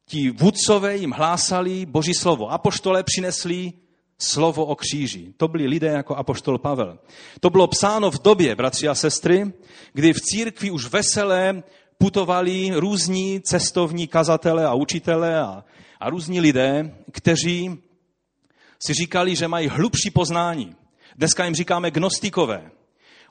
Ti vůdcové jim hlásali boží slovo. Apoštole přinesli slovo o kříži. To byli lidé jako apoštol Pavel. To bylo psáno v době, bratři a sestry, kdy v církvi už veselé putovali různí cestovní kazatele a učitele a, a různí lidé, kteří si říkali, že mají hlubší poznání. Dneska jim říkáme gnostikové.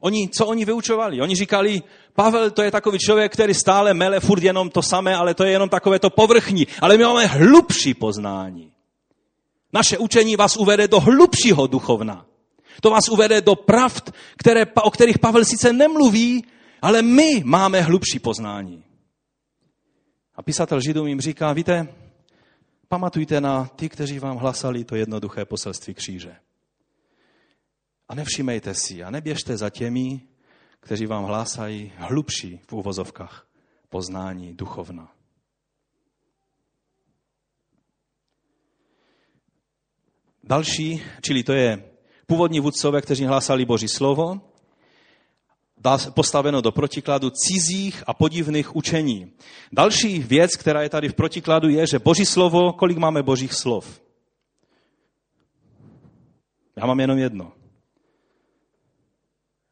Oni, co oni vyučovali? Oni říkali, Pavel to je takový člověk, který stále mele furt jenom to samé, ale to je jenom takové to povrchní. Ale my máme hlubší poznání. Naše učení vás uvede do hlubšího duchovna. To vás uvede do pravd, které, o kterých Pavel sice nemluví, ale my máme hlubší poznání. A písatel Židům jim říká, víte, pamatujte na ty, kteří vám hlasali to jednoduché poselství kříže. A nevšimejte si a neběžte za těmi, kteří vám hlásají hlubší v úvozovkách poznání duchovna. Další, čili to je původní vůdcové, kteří hlásali Boží slovo, postaveno do protikladu cizích a podivných učení. Další věc, která je tady v protikladu, je, že Boží slovo, kolik máme Božích slov? Já mám jenom jedno.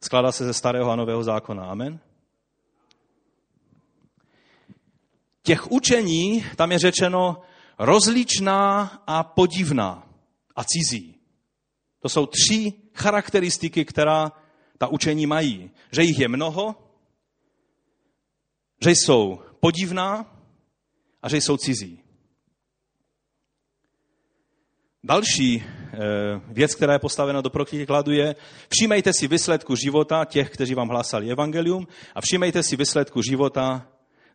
Skládá se ze starého a nového zákona. Amen? Těch učení, tam je řečeno, rozličná a podivná a cizí. To jsou tři charakteristiky, která ta učení mají. Že jich je mnoho, že jsou podivná a že jsou cizí. Další eh, věc, která je postavena do protikladu, je všímejte si výsledku života těch, kteří vám hlásali evangelium a všímejte si výsledku života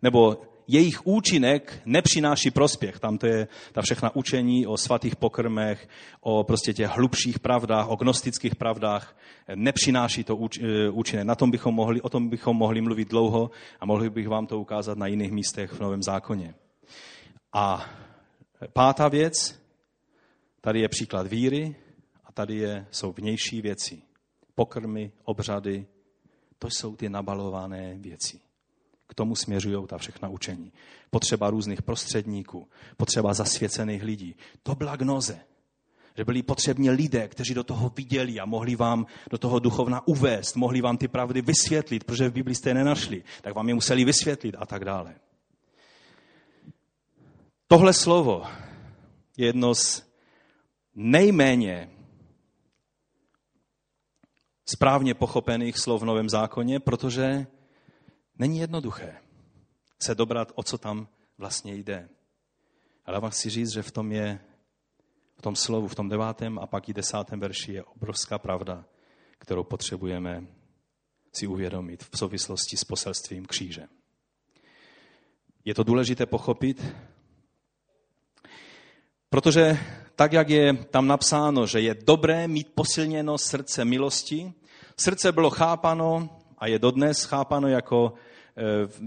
nebo jejich účinek nepřináší prospěch. Tam to je ta všechna učení o svatých pokrmech, o prostě těch hlubších pravdách, o gnostických pravdách. Nepřináší to eh, účinek. Na tom bychom mohli, o tom bychom mohli mluvit dlouho a mohli bych vám to ukázat na jiných místech v Novém zákoně. A pátá věc, tady je příklad víry a tady je, jsou vnější věci. Pokrmy, obřady, to jsou ty nabalované věci. K tomu směřují ta všechna učení. Potřeba různých prostředníků, potřeba zasvěcených lidí. To byla gnoze. Že byli potřební lidé, kteří do toho viděli a mohli vám do toho duchovna uvést, mohli vám ty pravdy vysvětlit, protože v Biblii jste je nenašli, tak vám je museli vysvětlit a tak dále. Tohle slovo je jedno z nejméně správně pochopených slov v Novém zákoně, protože není jednoduché se dobrat, o co tam vlastně jde. Ale vám chci říct, že v tom je, v tom slovu, v tom devátém a pak i desátém verši je obrovská pravda, kterou potřebujeme si uvědomit v souvislosti s poselstvím kříže. Je to důležité pochopit, protože tak, jak je tam napsáno, že je dobré mít posilněno srdce milosti, srdce bylo chápano a je dodnes chápano jako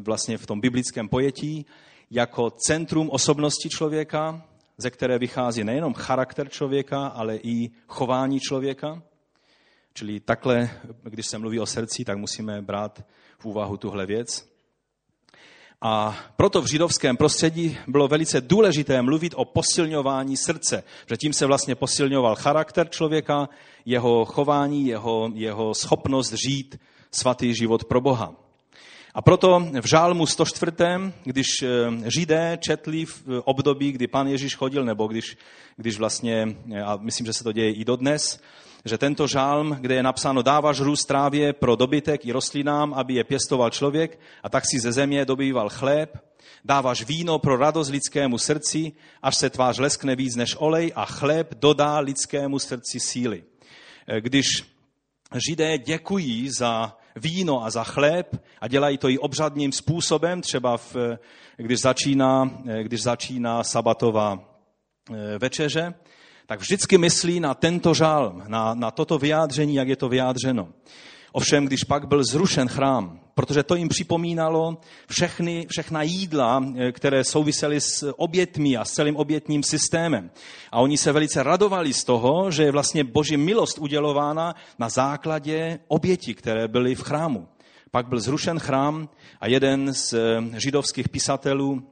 vlastně v tom biblickém pojetí, jako centrum osobnosti člověka, ze které vychází nejenom charakter člověka, ale i chování člověka. Čili takhle, když se mluví o srdci, tak musíme brát v úvahu tuhle věc. A proto v židovském prostředí bylo velice důležité mluvit o posilňování srdce, že tím se vlastně posilňoval charakter člověka, jeho chování, jeho, jeho schopnost žít svatý život pro Boha. A proto v žálmu 104., když eh, Židé četli v období, kdy pan Ježíš chodil, nebo když, když vlastně, eh, a myslím, že se to děje i dodnes, že tento žálm, kde je napsáno dáváš růst trávě pro dobytek i rostlinám, aby je pěstoval člověk a tak si ze země dobýval chléb, dáváš víno pro radost lidskému srdci, až se tvář leskne víc než olej a chléb dodá lidskému srdci síly. Eh, když Židé děkují za víno a za chléb a dělají to i obřadním způsobem, třeba v, eh, když, začíná, eh, když začíná sabatová večeře, tak vždycky myslí na tento žálm, na, na toto vyjádření, jak je to vyjádřeno. Ovšem, když pak byl zrušen chrám, protože to jim připomínalo všechny, všechna jídla, eh, které souvisely s obětmi a s celým obětním systémem. A oni se velice radovali z toho, že je vlastně boží milost udělována na základě obětí, které byly v chrámu. Pak byl zrušen chrám a jeden z eh, židovských pisatelů,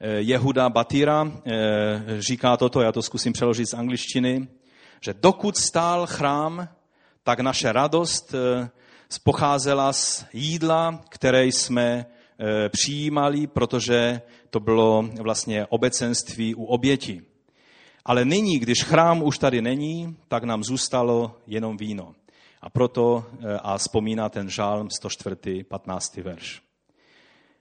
Eh, Jehuda Batira eh, říká toto, já to zkusím přeložit z angličtiny, že dokud stál chrám, tak naše radost eh, pocházela z jídla, které jsme přijímali, protože to bylo vlastně obecenství u oběti. Ale nyní, když chrám už tady není, tak nám zůstalo jenom víno. A proto a vzpomíná ten žálm 104. 15. verš.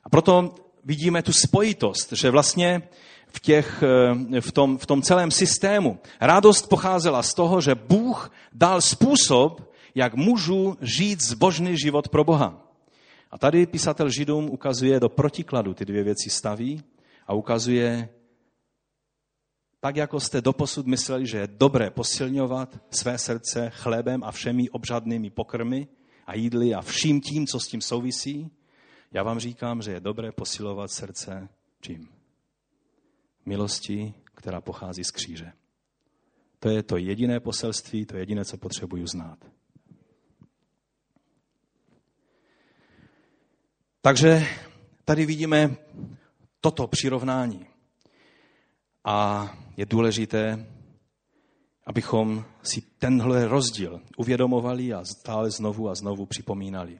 A proto vidíme tu spojitost, že vlastně v, těch, eh, v, tom, v tom celém systému radost pocházela z toho, že Bůh dal způsob, jak můžu žít zbožný život pro Boha. A tady písatel Židům ukazuje do protikladu ty dvě věci staví a ukazuje, tak jako jste doposud mysleli, že je dobré posilňovat své srdce chlebem a všemi obřadnými pokrmy a jídly a vším tím, co s tím souvisí, já vám říkám, že je dobré posilovat srdce čím? Milostí, která pochází z kříže. To je to jediné poselství, to je jediné, co potřebuju znát. Takže tady vidíme toto přirovnání. A je důležité, abychom si tenhle rozdíl uvědomovali a stále znovu a znovu připomínali.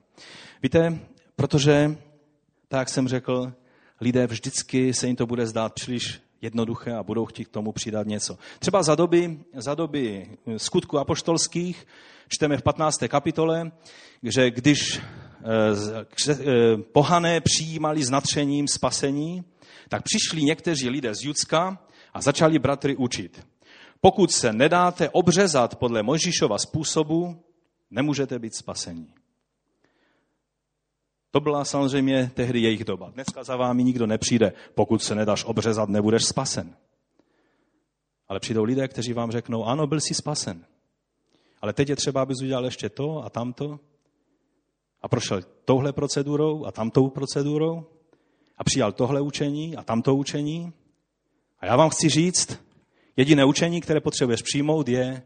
Víte, Protože, tak jak jsem řekl, lidé vždycky se jim to bude zdát příliš jednoduché a budou chtít k tomu přidat něco. Třeba za doby, za doby skutku apoštolských čteme v 15. kapitole, že když eh, eh, pohané přijímali s natřením spasení, tak přišli někteří lidé z Judska a začali bratry učit. Pokud se nedáte obřezat podle Mojžíšova způsobu, nemůžete být spasení. To byla samozřejmě tehdy jejich doba. Dneska za vámi nikdo nepřijde. Pokud se nedáš obřezat, nebudeš spasen. Ale přijdou lidé, kteří vám řeknou, ano, byl jsi spasen. Ale teď je třeba, abys udělal ještě to a tamto. A prošel touhle procedurou a tamtou procedurou. A přijal tohle učení a tamto učení. A já vám chci říct, jediné učení, které potřebuješ přijmout, je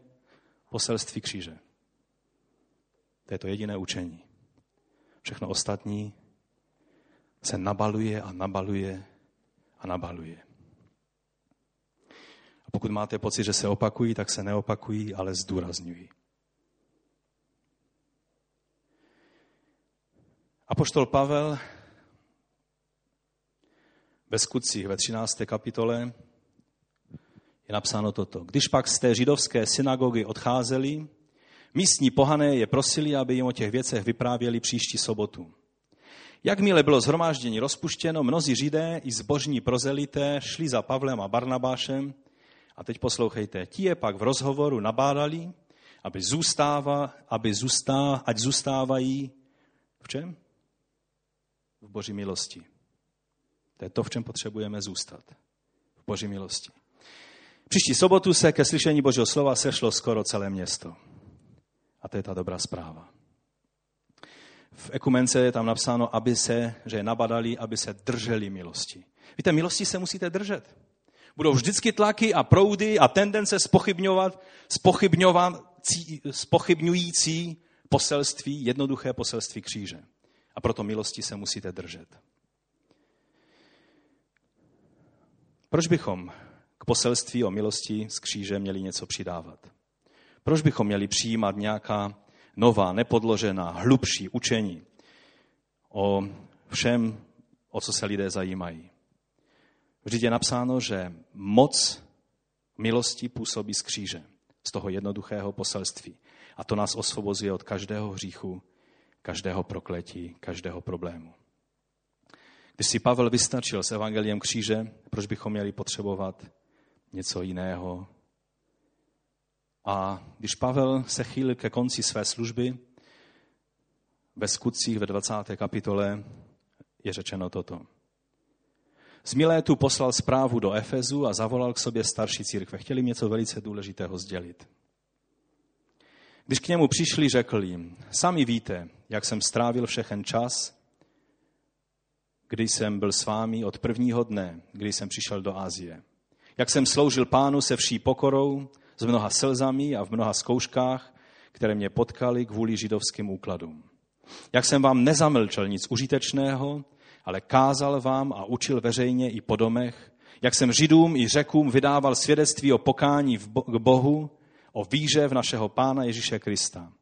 poselství kříže. To je to jediné učení. Všechno ostatní se nabaluje a nabaluje a nabaluje. pokud máte pocit, že se opakují, tak se neopakují, ale zdůrazňují. Apoštol Pavel ve skutcích ve 13. kapitole je napsáno toto. Když pak z té židovské synagogy odcházeli, místní pohané je prosili, aby jim o těch věcech vyprávěli příští sobotu. Jakmile bylo zhromáždění rozpuštěno, mnozí židé i zbožní prozelité šli za Pavlem a Barnabášem a teď poslouchejte, ti je pak v rozhovoru nabádali, aby, zůstává, aby zůstá, ať zůstávají v čem? V boží milosti. To je to, v čem potřebujeme zůstat. V boží milosti. Příští sobotu se ke slyšení božího slova sešlo skoro celé město. A to je ta dobrá zpráva. V ekumence je tam napsáno, aby se, že je nabadali, aby se drželi milosti. Víte, milosti se musíte držet. Budou vždycky tlaky a proudy a tendence spochybňovat, spochybňující poselství, jednoduché poselství kříže. A proto milosti se musíte držet. Proč bychom k poselství o milosti z kříže měli něco přidávat? Proč bychom měli přijímat nějaká nová, nepodložená, hlubší učení o všem, o co se lidé zajímají? Vždyť je napsáno, že moc milosti působí z kříže, z toho jednoduchého poselství. A to nás osvobozuje od každého hříchu, každého prokletí, každého problému. Když si Pavel vystačil s evangeliem kříže, proč bychom měli potřebovat něco jiného? A když Pavel se chýlil ke konci své služby, ve skutcích ve 20. kapitole je řečeno toto. Z Milétu poslal zprávu do Efezu a zavolal k sobě starší církve. Chtěli něco velice důležitého sdělit. Když k němu přišli, řekl jim, sami víte, jak jsem strávil všechen čas, kdy jsem byl s vámi od prvního dne, kdy jsem přišel do Asie. Jak jsem sloužil pánu se vší pokorou, s mnoha slzami a v mnoha zkouškách, které mě potkali kvůli židovským úkladům. Jak jsem vám nezamlčel nic užitečného, ale kázal vám a učil veřejně i po domech, jak jsem židům i řekům vydával svědectví o pokání k Bohu, o víře v našeho Pána Ježíše Krista.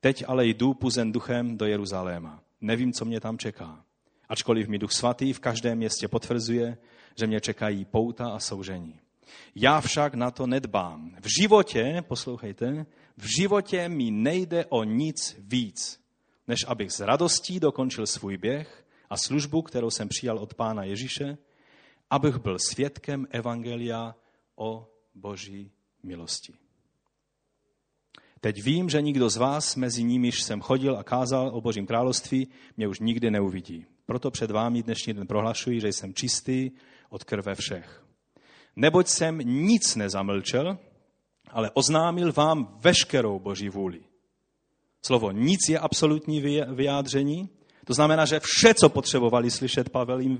Teď ale jdu puzen duchem do Jeruzaléma. Nevím, co mě tam čeká. Ačkoliv mi duch svatý v každém městě potvrzuje, že mě čekají pouta a soužení. Já však na to nedbám. V životě, poslouchejte, v životě mi nejde o nic víc, než abych s radostí dokončil svůj běh a službu, kterou jsem přijal od Pána Ježíše, abych byl svědkem Evangelia o Boží milosti. Teď vím, že nikdo z vás, mezi nimiž jsem chodil a kázal o Božím království, mě už nikdy neuvidí. Proto před vámi dnešní den prohlašuji, že jsem čistý od krve všech. Neboť jsem nic nezamlčel, ale oznámil vám veškerou Boží vůli. Slovo nic je absolutní vyjádření, to znamená, že vše, co potřebovali slyšet, Pavel jim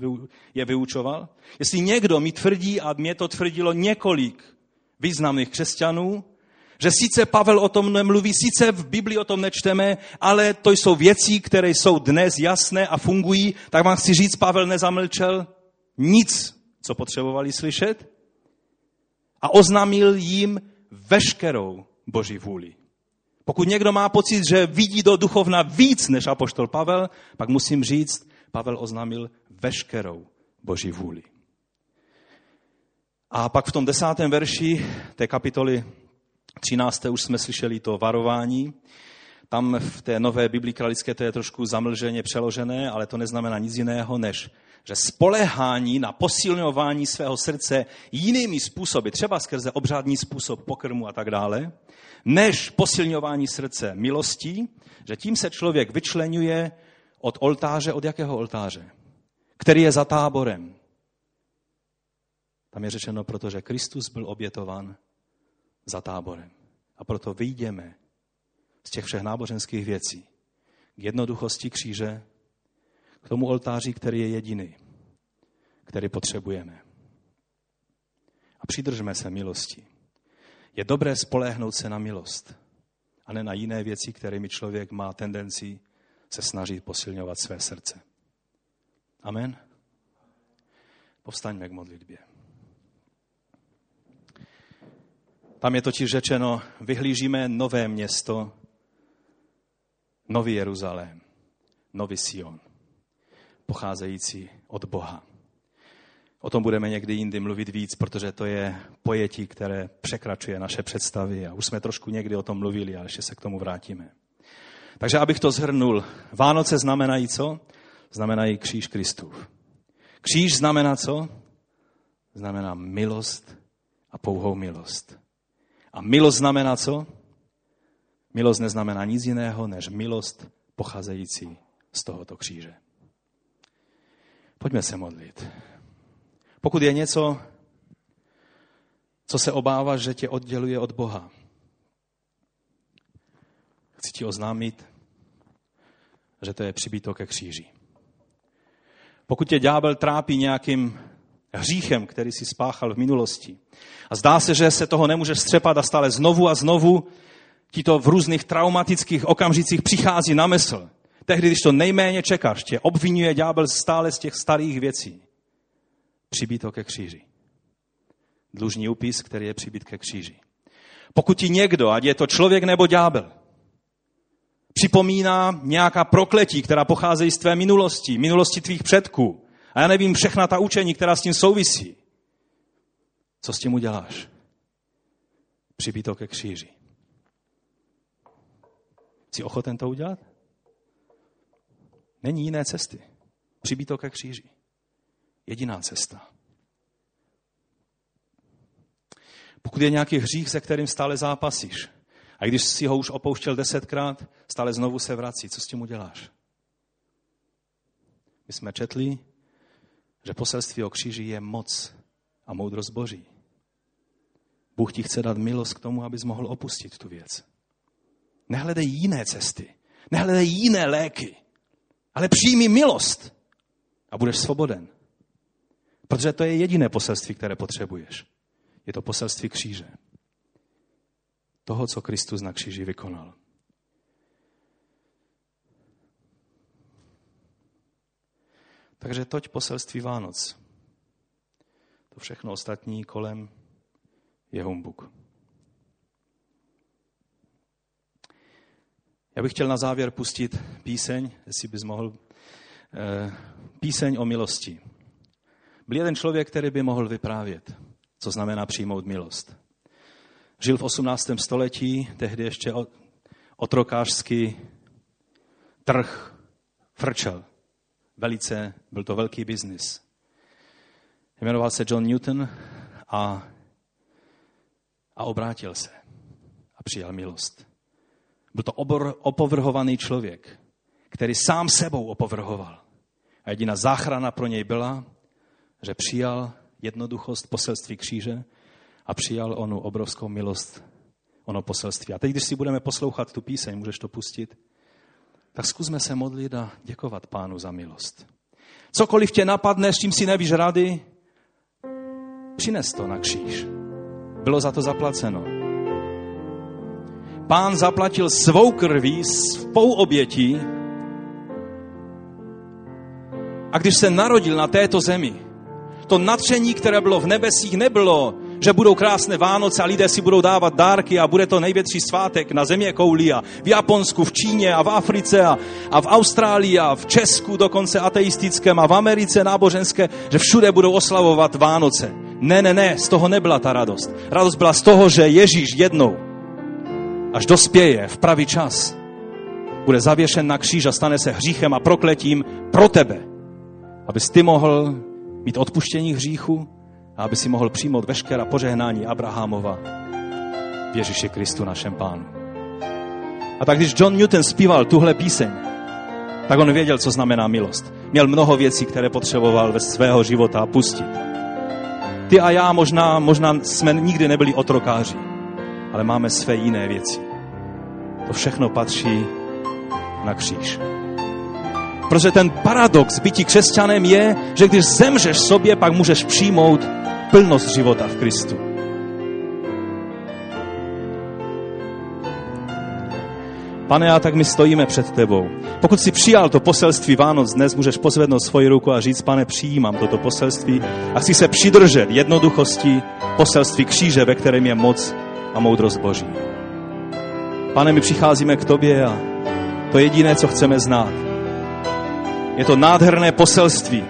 je vyučoval. Jestli někdo mi tvrdí, a mě to tvrdilo několik významných křesťanů, že sice Pavel o tom nemluví, sice v Biblii o tom nečteme, ale to jsou věci, které jsou dnes jasné a fungují, tak vám chci říct, Pavel nezamlčel nic, co potřebovali slyšet a oznámil jim veškerou Boží vůli. Pokud někdo má pocit, že vidí do duchovna víc než apoštol Pavel, pak musím říct, Pavel oznámil veškerou Boží vůli. A pak v tom desátém verši té kapitoly 13. už jsme slyšeli to varování. Tam v té nové Biblii kralické to je trošku zamlženě přeložené, ale to neznamená nic jiného, než že spolehání na posilňování svého srdce jinými způsoby, třeba skrze obřádní způsob pokrmu a tak dále, než posilňování srdce milostí, že tím se člověk vyčlenuje od oltáře, od jakého oltáře? Který je za táborem. Tam je řečeno, protože Kristus byl obětovan za táborem. A proto vyjdeme z těch všech náboženských věcí k jednoduchosti kříže, k tomu oltáři, který je jediný, který potřebujeme. A přidržme se milosti. Je dobré spolehnout se na milost a ne na jiné věci, kterými člověk má tendenci se snažit posilňovat své srdce. Amen. Povstaňme k modlitbě. Tam je totiž řečeno, vyhlížíme nové město, nový Jeruzalém, nový Sion, pocházející od Boha. O tom budeme někdy jindy mluvit víc, protože to je pojetí, které překračuje naše představy a už jsme trošku někdy o tom mluvili, ale ještě se k tomu vrátíme. Takže abych to zhrnul, Vánoce znamenají co? Znamenají kříž Kristův. Kříž znamená co? Znamená milost a pouhou milost. A milost znamená co? Milost neznamená nic jiného, než milost pocházející z tohoto kříže. Pojďme se modlit. Pokud je něco, co se obáváš, že tě odděluje od Boha, chci ti oznámit, že to je přibíto ke kříži. Pokud tě ďábel trápí nějakým hříchem, který si spáchal v minulosti a zdá se, že se toho nemůžeš střepat a stále znovu a znovu ti to v různých traumatických okamžicích přichází na mysl. Tehdy, když to nejméně čekáš, tě obvinuje ďábel stále z těch starých věcí. Přibít ke kříži. Dlužní upis, který je přibít ke kříži. Pokud ti někdo, ať je to člověk nebo ďábel, připomíná nějaká prokletí, která pocházejí z tvé minulosti, minulosti tvých předků, a já nevím všechna ta učení, která s tím souvisí, co s tím uděláš? Přibít ke kříži. Jsi ochoten to udělat? Není jiné cesty. Přibít to ke kříži. Jediná cesta. Pokud je nějaký hřích, se kterým stále zápasíš, a když si ho už opouštěl desetkrát, stále znovu se vrací, co s tím uděláš? My jsme četli, že poselství o kříži je moc a moudrost Boží. Bůh ti chce dát milost k tomu, abys mohl opustit tu věc. Nehledej jiné cesty, nehledej jiné léky, ale přijmi milost a budeš svoboden. Protože to je jediné poselství, které potřebuješ. Je to poselství kříže. Toho, co Kristus na kříži vykonal. Takže toť poselství Vánoc. To všechno ostatní kolem je humbuk. Já bych chtěl na závěr pustit píseň, jestli bys mohl, eh, píseň o milosti. Byl jeden člověk, který by mohl vyprávět, co znamená přijmout milost. Žil v 18. století, tehdy ještě otrokářský trh frčel. Velice, byl to velký biznis. Jmenoval se John Newton a, a obrátil se a přijal milost. Byl to obor, opovrhovaný člověk, který sám sebou opovrhoval. A jediná záchrana pro něj byla, že přijal jednoduchost poselství kříže a přijal onu obrovskou milost, ono poselství. A teď, když si budeme poslouchat tu píseň, můžeš to pustit, tak zkusme se modlit a děkovat pánu za milost. Cokoliv tě napadne, s čím si nevíš rady, přines to na kříž. Bylo za to zaplaceno. Pán zaplatil svou krví, svou obětí. A když se narodil na této zemi, to natření, které bylo v nebesích, nebylo, že budou krásné Vánoce a lidé si budou dávat dárky a bude to největší svátek na země kouli a v Japonsku, v Číně a v Africe a, a v Austrálii a v Česku dokonce ateistickém a v Americe náboženské, že všude budou oslavovat Vánoce. Ne, ne, ne, z toho nebyla ta radost. Radost byla z toho, že Ježíš jednou až dospěje v pravý čas, bude zavěšen na kříž a stane se hříchem a prokletím pro tebe, abys ty mohl mít odpuštění hříchu a aby si mohl přijmout veškerá požehnání Abrahamova v Ježíši Kristu našem pánu. A tak když John Newton zpíval tuhle píseň, tak on věděl, co znamená milost. Měl mnoho věcí, které potřeboval ve svého života pustit. Ty a já možná, možná jsme nikdy nebyli otrokáři, ale máme své jiné věci. To všechno patří na kříž. Protože ten paradox bytí křesťanem je, že když zemřeš sobě, pak můžeš přijmout plnost života v Kristu. Pane, a tak my stojíme před tebou. Pokud si přijal to poselství Vánoc dnes, můžeš pozvednout svoji ruku a říct, pane, přijímám toto poselství a chci se přidržet jednoduchosti poselství kříže, ve kterém je moc a moudrost Boží. Pane, my přicházíme k tobě a to jediné, co chceme znát, je to nádherné poselství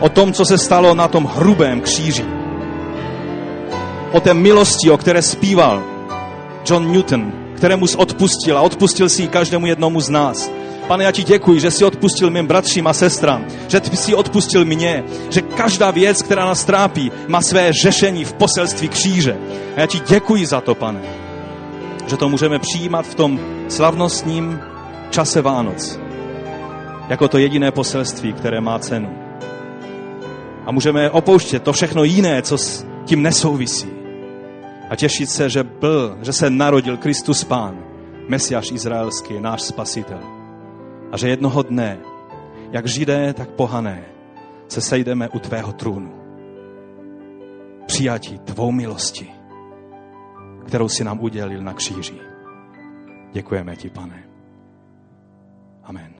o tom, co se stalo na tom hrubém kříži. O té milosti, o které zpíval John Newton, kterému jsi odpustil a odpustil si ji každému jednomu z nás. Pane, já ti děkuji, že jsi odpustil mým bratřím a sestrám, že jsi odpustil mě, že každá věc, která nás trápí, má své řešení v poselství kříže. A já ti děkuji za to, pane, že to můžeme přijímat v tom slavnostním čase Vánoc, jako to jediné poselství, které má cenu. A můžeme opouštět to všechno jiné, co s tím nesouvisí. A těšit se, že byl, že se narodil Kristus Pán, Mesiáš izraelský, náš spasitel. A že jednoho dne, jak židé, tak pohané, se sejdeme u tvého trůnu. Přijatí tvou milosti, kterou si nám udělil na kříži. Děkujeme ti, pane. Amen.